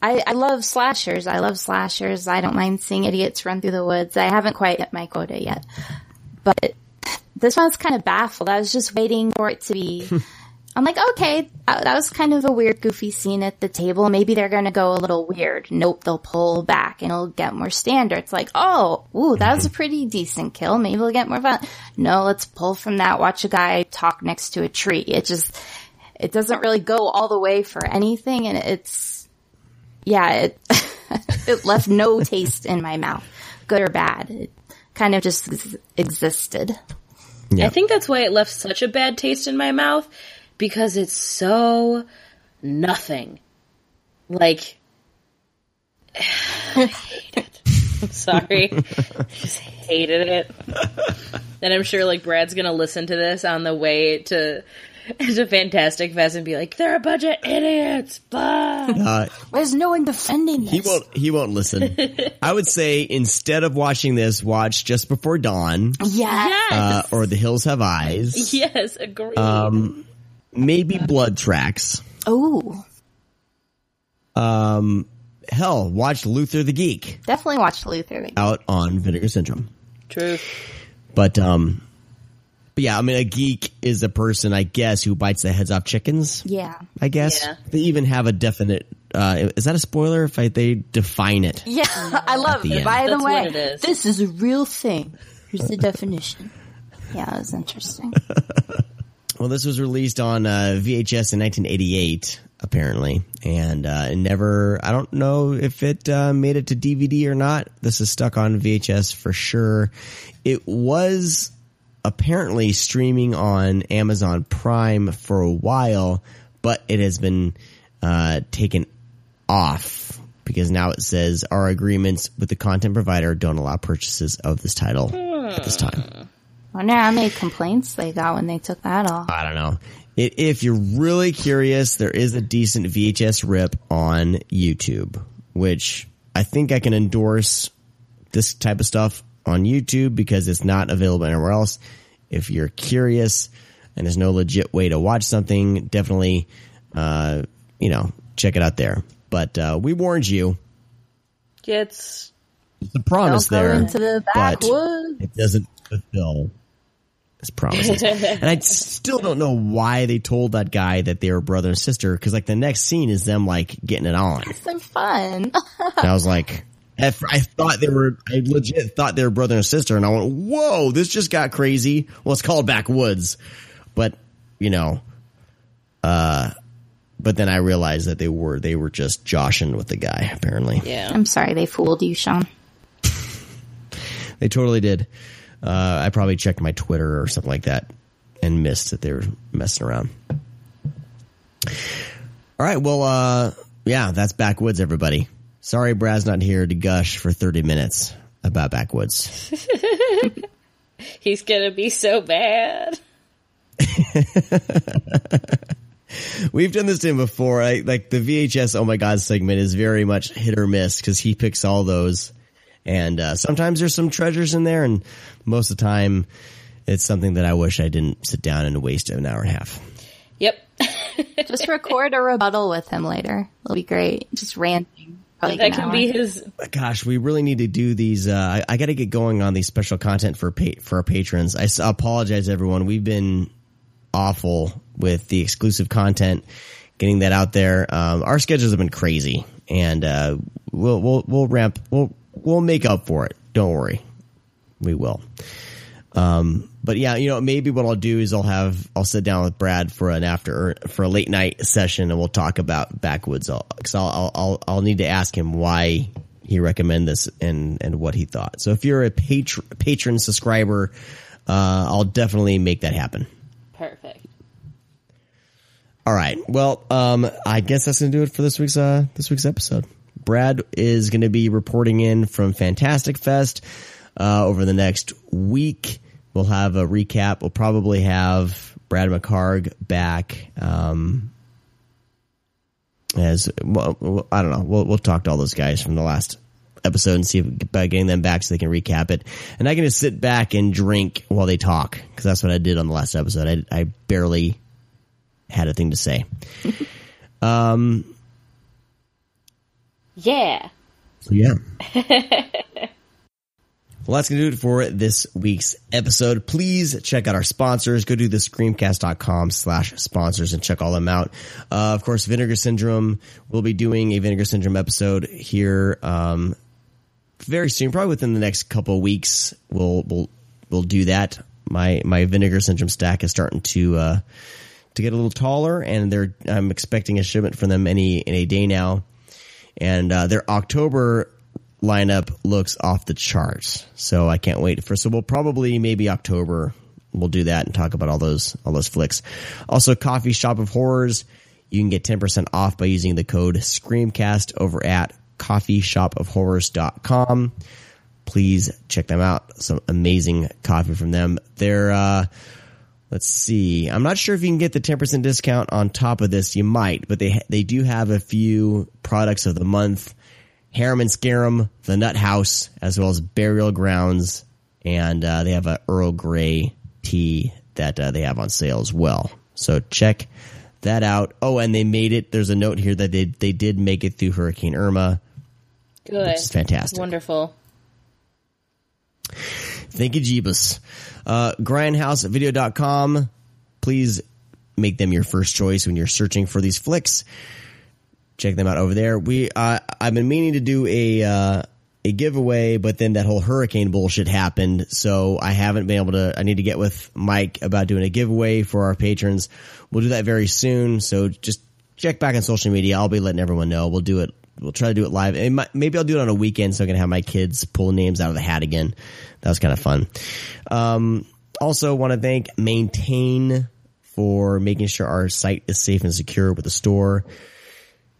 I, I love slashers. I love slashers. I don't mind seeing idiots run through the woods. I haven't quite hit my quota yet, but [SIGHS] this one's kind of baffled. I was just waiting for it to be. [LAUGHS] I'm like, okay, that, that was kind of a weird, goofy scene at the table. Maybe they're going to go a little weird. Nope, they'll pull back and it'll get more standard. It's like, oh, ooh, that was a pretty decent kill. Maybe we'll get more fun. No, let's pull from that. Watch a guy talk next to a tree. It just, it doesn't really go all the way for anything. And it's, yeah, it, [LAUGHS] it left no taste in my mouth, good or bad. It kind of just ex- existed. I think that's why it left such a bad taste in my mouth because it's so nothing. Like, [SIGHS] I hate it. I'm sorry. I just hated it. And I'm sure like Brad's gonna listen to this on the way to [LAUGHS] to Fantastic Fest and be like, "They're a bunch of idiots." Blah. Uh, There's no one defending this. he won't. He won't listen. [LAUGHS] I would say instead of watching this, watch Just Before Dawn Yeah. Yes. uh, or The Hills Have Eyes. yes. Agreed. Um, maybe Blood Tracks. Oh, Um, hell, watch Luther the Geek definitely watch Luther. out on Vinegar Syndrome. True. But um, but yeah, I mean, a geek is a person, I guess, who bites the heads off chickens. Yeah. I guess Yeah. they even have a definite. Uh, is that a spoiler if I, they define it? Yeah, I love it. end. By the That's way, what it is. this is a real thing. Here's the definition. Yeah, it was interesting. [LAUGHS] Well, this was released on uh, VHS in 1988, apparently, and uh, it never. I don't know if it uh, made it to DVD or not. This is stuck on VHS for sure. It was apparently streaming on Amazon Prime for a while, but it has been uh, taken off because now it says our agreements with the content provider don't allow purchases of this title at this time. I wonder how many complaints they got when they took that off. I don't know. It, if you're really curious, there is a decent VHS rip on YouTube, which I think I can endorse this type of stuff on YouTube because it's not available anywhere else. If you're curious and there's no legit way to watch something, definitely, uh, you know, check it out there. But uh, we warned you. It's the promise Don't go there, into the but it doesn't fulfill its promises. [LAUGHS] and I still don't know why they told that guy that they were brother and sister because like the next scene is them like getting it on. They're fun. And [LAUGHS] I was like, I thought they were, I legit thought they were brother and sister, and I went, "Whoa, this just got crazy." Well, it's called Backwoods, but you know, uh, but then I realized that they were they were just joshing with the guy. Apparently, yeah. I'm sorry they fooled you, Sean. [LAUGHS] they totally did. Uh, I probably checked my Twitter or something like that and missed that they were messing around. All right, well, uh, yeah, that's Backwoods, everybody. Sorry, Brad's not here to gush for 30 minutes about Backwoods. [LAUGHS] He's gonna be so bad. [LAUGHS] We've done this to him before. I, like the VHS Oh My God segment is very much hit or miss because he picks all those. And uh, sometimes there's some treasures in there, and most of the time it's something that I wish I didn't sit down and waste an hour and a half. Yep. [LAUGHS] Just record a rebuttal with him later. It'll be great. Just ranting. Like that can hour. be his. Gosh, we really need to do these. Uh, I, I got to get going on these special content for pa- for our patrons. I apologize, everyone. We've been awful with the exclusive content, getting that out there. Um, our schedules have been crazy, and uh, we'll we'll we'll ramp. We'll we'll make up for it. Don't worry, we will. Um, but yeah, you know, maybe what I'll do is I'll have I'll sit down with Brad for an after for a late night session, and we'll talk about backwoods. Because I'll, I'll I'll I'll need to ask him why he recommended this and and what he thought. So if you're a patron patron subscriber uh, I'll definitely make that happen. Perfect. All right. Well, um, I guess that's gonna do it for this week's uh this week's episode. Brad is gonna be reporting in from Fantastic Fest uh, over the next week. We'll have a recap. We'll probably have Brad McCarg back. Um, as well, I don't know. We'll we'll talk to all those guys from the last episode and see if by getting them back so they can recap it. And I can just sit back and drink while they talk because that's what I did on the last episode. I I barely had a thing to say. [LAUGHS] um. Yeah. So [LAUGHS] yeah. Well, that's going to do it for this week's episode. Please check out our sponsors. Go to the screamcast.com slash sponsors and check all them out. Uh, of course, Vinegar Syndrome. We'll be doing a Vinegar Syndrome episode here, um, very soon, probably within the next couple of weeks. We'll, we'll, we'll do that. My, my Vinegar Syndrome stack is starting to, uh, to get a little taller and they're, I'm expecting a shipment from them any, any day now. And, uh, their October lineup looks off the charts. So I can't wait for, so we'll probably maybe October we'll do that and talk about all those, all those flicks. Also coffee shop of horrors. You can get 10% off by using the code screamcast over at coffeeshopofhorrors.com. Please check them out. Some amazing coffee from them. They're, uh, let's see. I'm not sure if you can get the 10% discount on top of this. You might, but they, they do have a few products of the month Harem and Scarum, the Nut House, as well as Burial Grounds, and uh, they have a Earl Grey tea that uh, they have on sale as well. So check that out. Oh, and they made it. There's a note here that they they did make it through Hurricane Irma. Good. Which is fantastic. Wonderful. Thank you, Jeebus. Uh, grindhousevideo.com. Please make them your first choice when you're searching for these flicks check them out over there. We uh, I've been meaning to do a uh, a giveaway, but then that whole hurricane bullshit happened, so I haven't been able to. I need to get with Mike about doing a giveaway for our patrons. We'll do that very soon. So just check back on social media. I'll be letting everyone know. We'll do it. We'll try to do it live. Might, maybe I'll do it on a weekend so I can have my kids pull names out of the hat again. That was kind of fun. Um, also want to thank Maintain for making sure our site is safe and secure with the store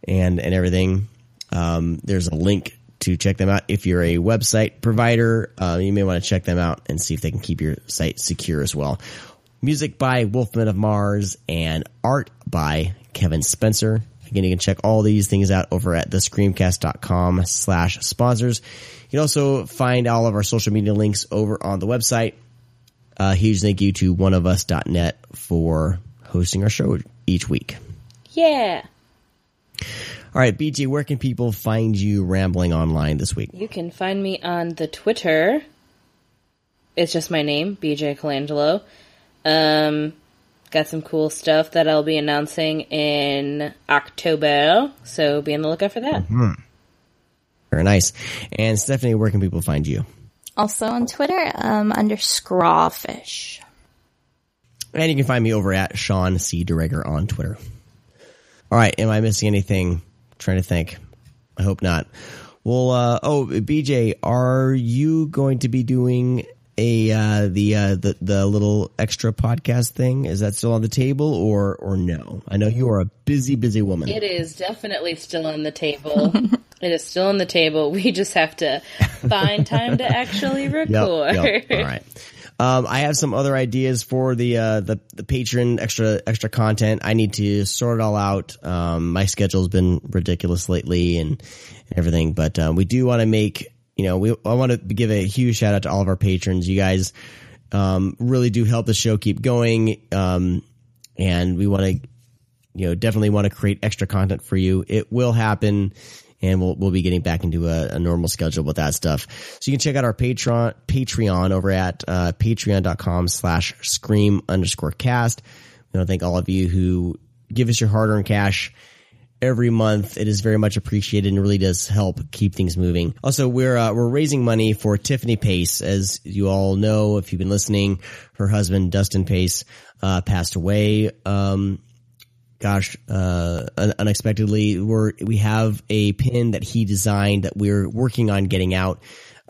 and and everything. Um, there's a link to check them out. If you're a website provider, uh, you may want to check them out and see if they can keep your site secure as well. Music by Wolfman of Mars and art by Kevin Spencer. Again, you can check all these things out over at thescreamcast.com slash sponsors. You can also find all of our social media links over on the website. Uh, huge thank you to oneofus.net for hosting our show each week. Yeah. All right, BJ, where can people find you rambling online this week? You can find me on the Twitter. It's just my name, BJ Colangelo. Um, got some cool stuff that I'll be announcing in October, so be on the lookout for that. Very nice. And Stephanie, where can people find you? Also on Twitter, um, under Scrawfish. And you can find me over at Sean C. Duregger on Twitter. All right, am I missing anything? trying to think. I hope not. Well, uh, oh, BJ, are you going to be doing a uh, the uh, the the little extra podcast thing? Is that still on the table, or or no? I know you are a busy, busy woman. It is definitely still on the table. [LAUGHS] it is still on the table. We just have to find time to actually [LAUGHS] record. Yep, yep. All right. Um, I have some other ideas for the uh, the the patron extra extra content. I need to sort it all out. Um, my schedule's been ridiculous lately and, and everything, but um, we do want to make you know we I want to give a huge shout out to all of our patrons. You guys um, really do help the show keep going, um, and we want to you know definitely want to create extra content for you. It will happen and we'll we'll be getting back into a, a, normal schedule with that stuff. So you can check out our Patreon Patreon over at uh, patreon.com slash scream underscore cast. We want to thank all of you who give us your hard earned cash every month. It is very much appreciated and really does help keep things moving. Also, we're uh, we're raising money for Tiffany Pace, as you all know if you've been listening. Her husband Dustin Pace uh, passed away. Um, gosh, uh, un- unexpectedly, we're we have a pin that he designed that we're working on getting out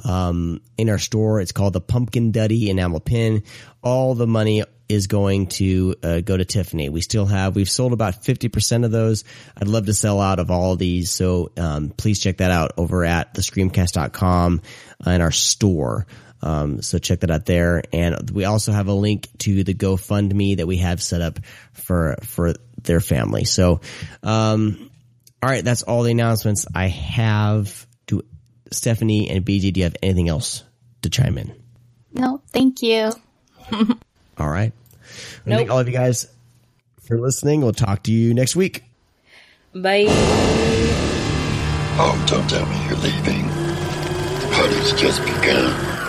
um, in our store. It's called the Pumpkin Duddy enamel pin. All the money is going to uh, go to Tiffany. We still have we've sold about fifty percent of those. I'd love to sell out of all of these, so um, please check that out over at thescreamcast.com in our store. Um, so check that out there, and we also have a link to the GoFundMe that we have set up for for their family. So, um, all right, that's all the announcements I have. Do Stephanie and BJ, do you have anything else to chime in? No, thank you. [LAUGHS] All right. Nope. thank all of you guys for listening. We'll talk to you next week. Bye. Oh, don't tell me you're leaving. The Party's just begun.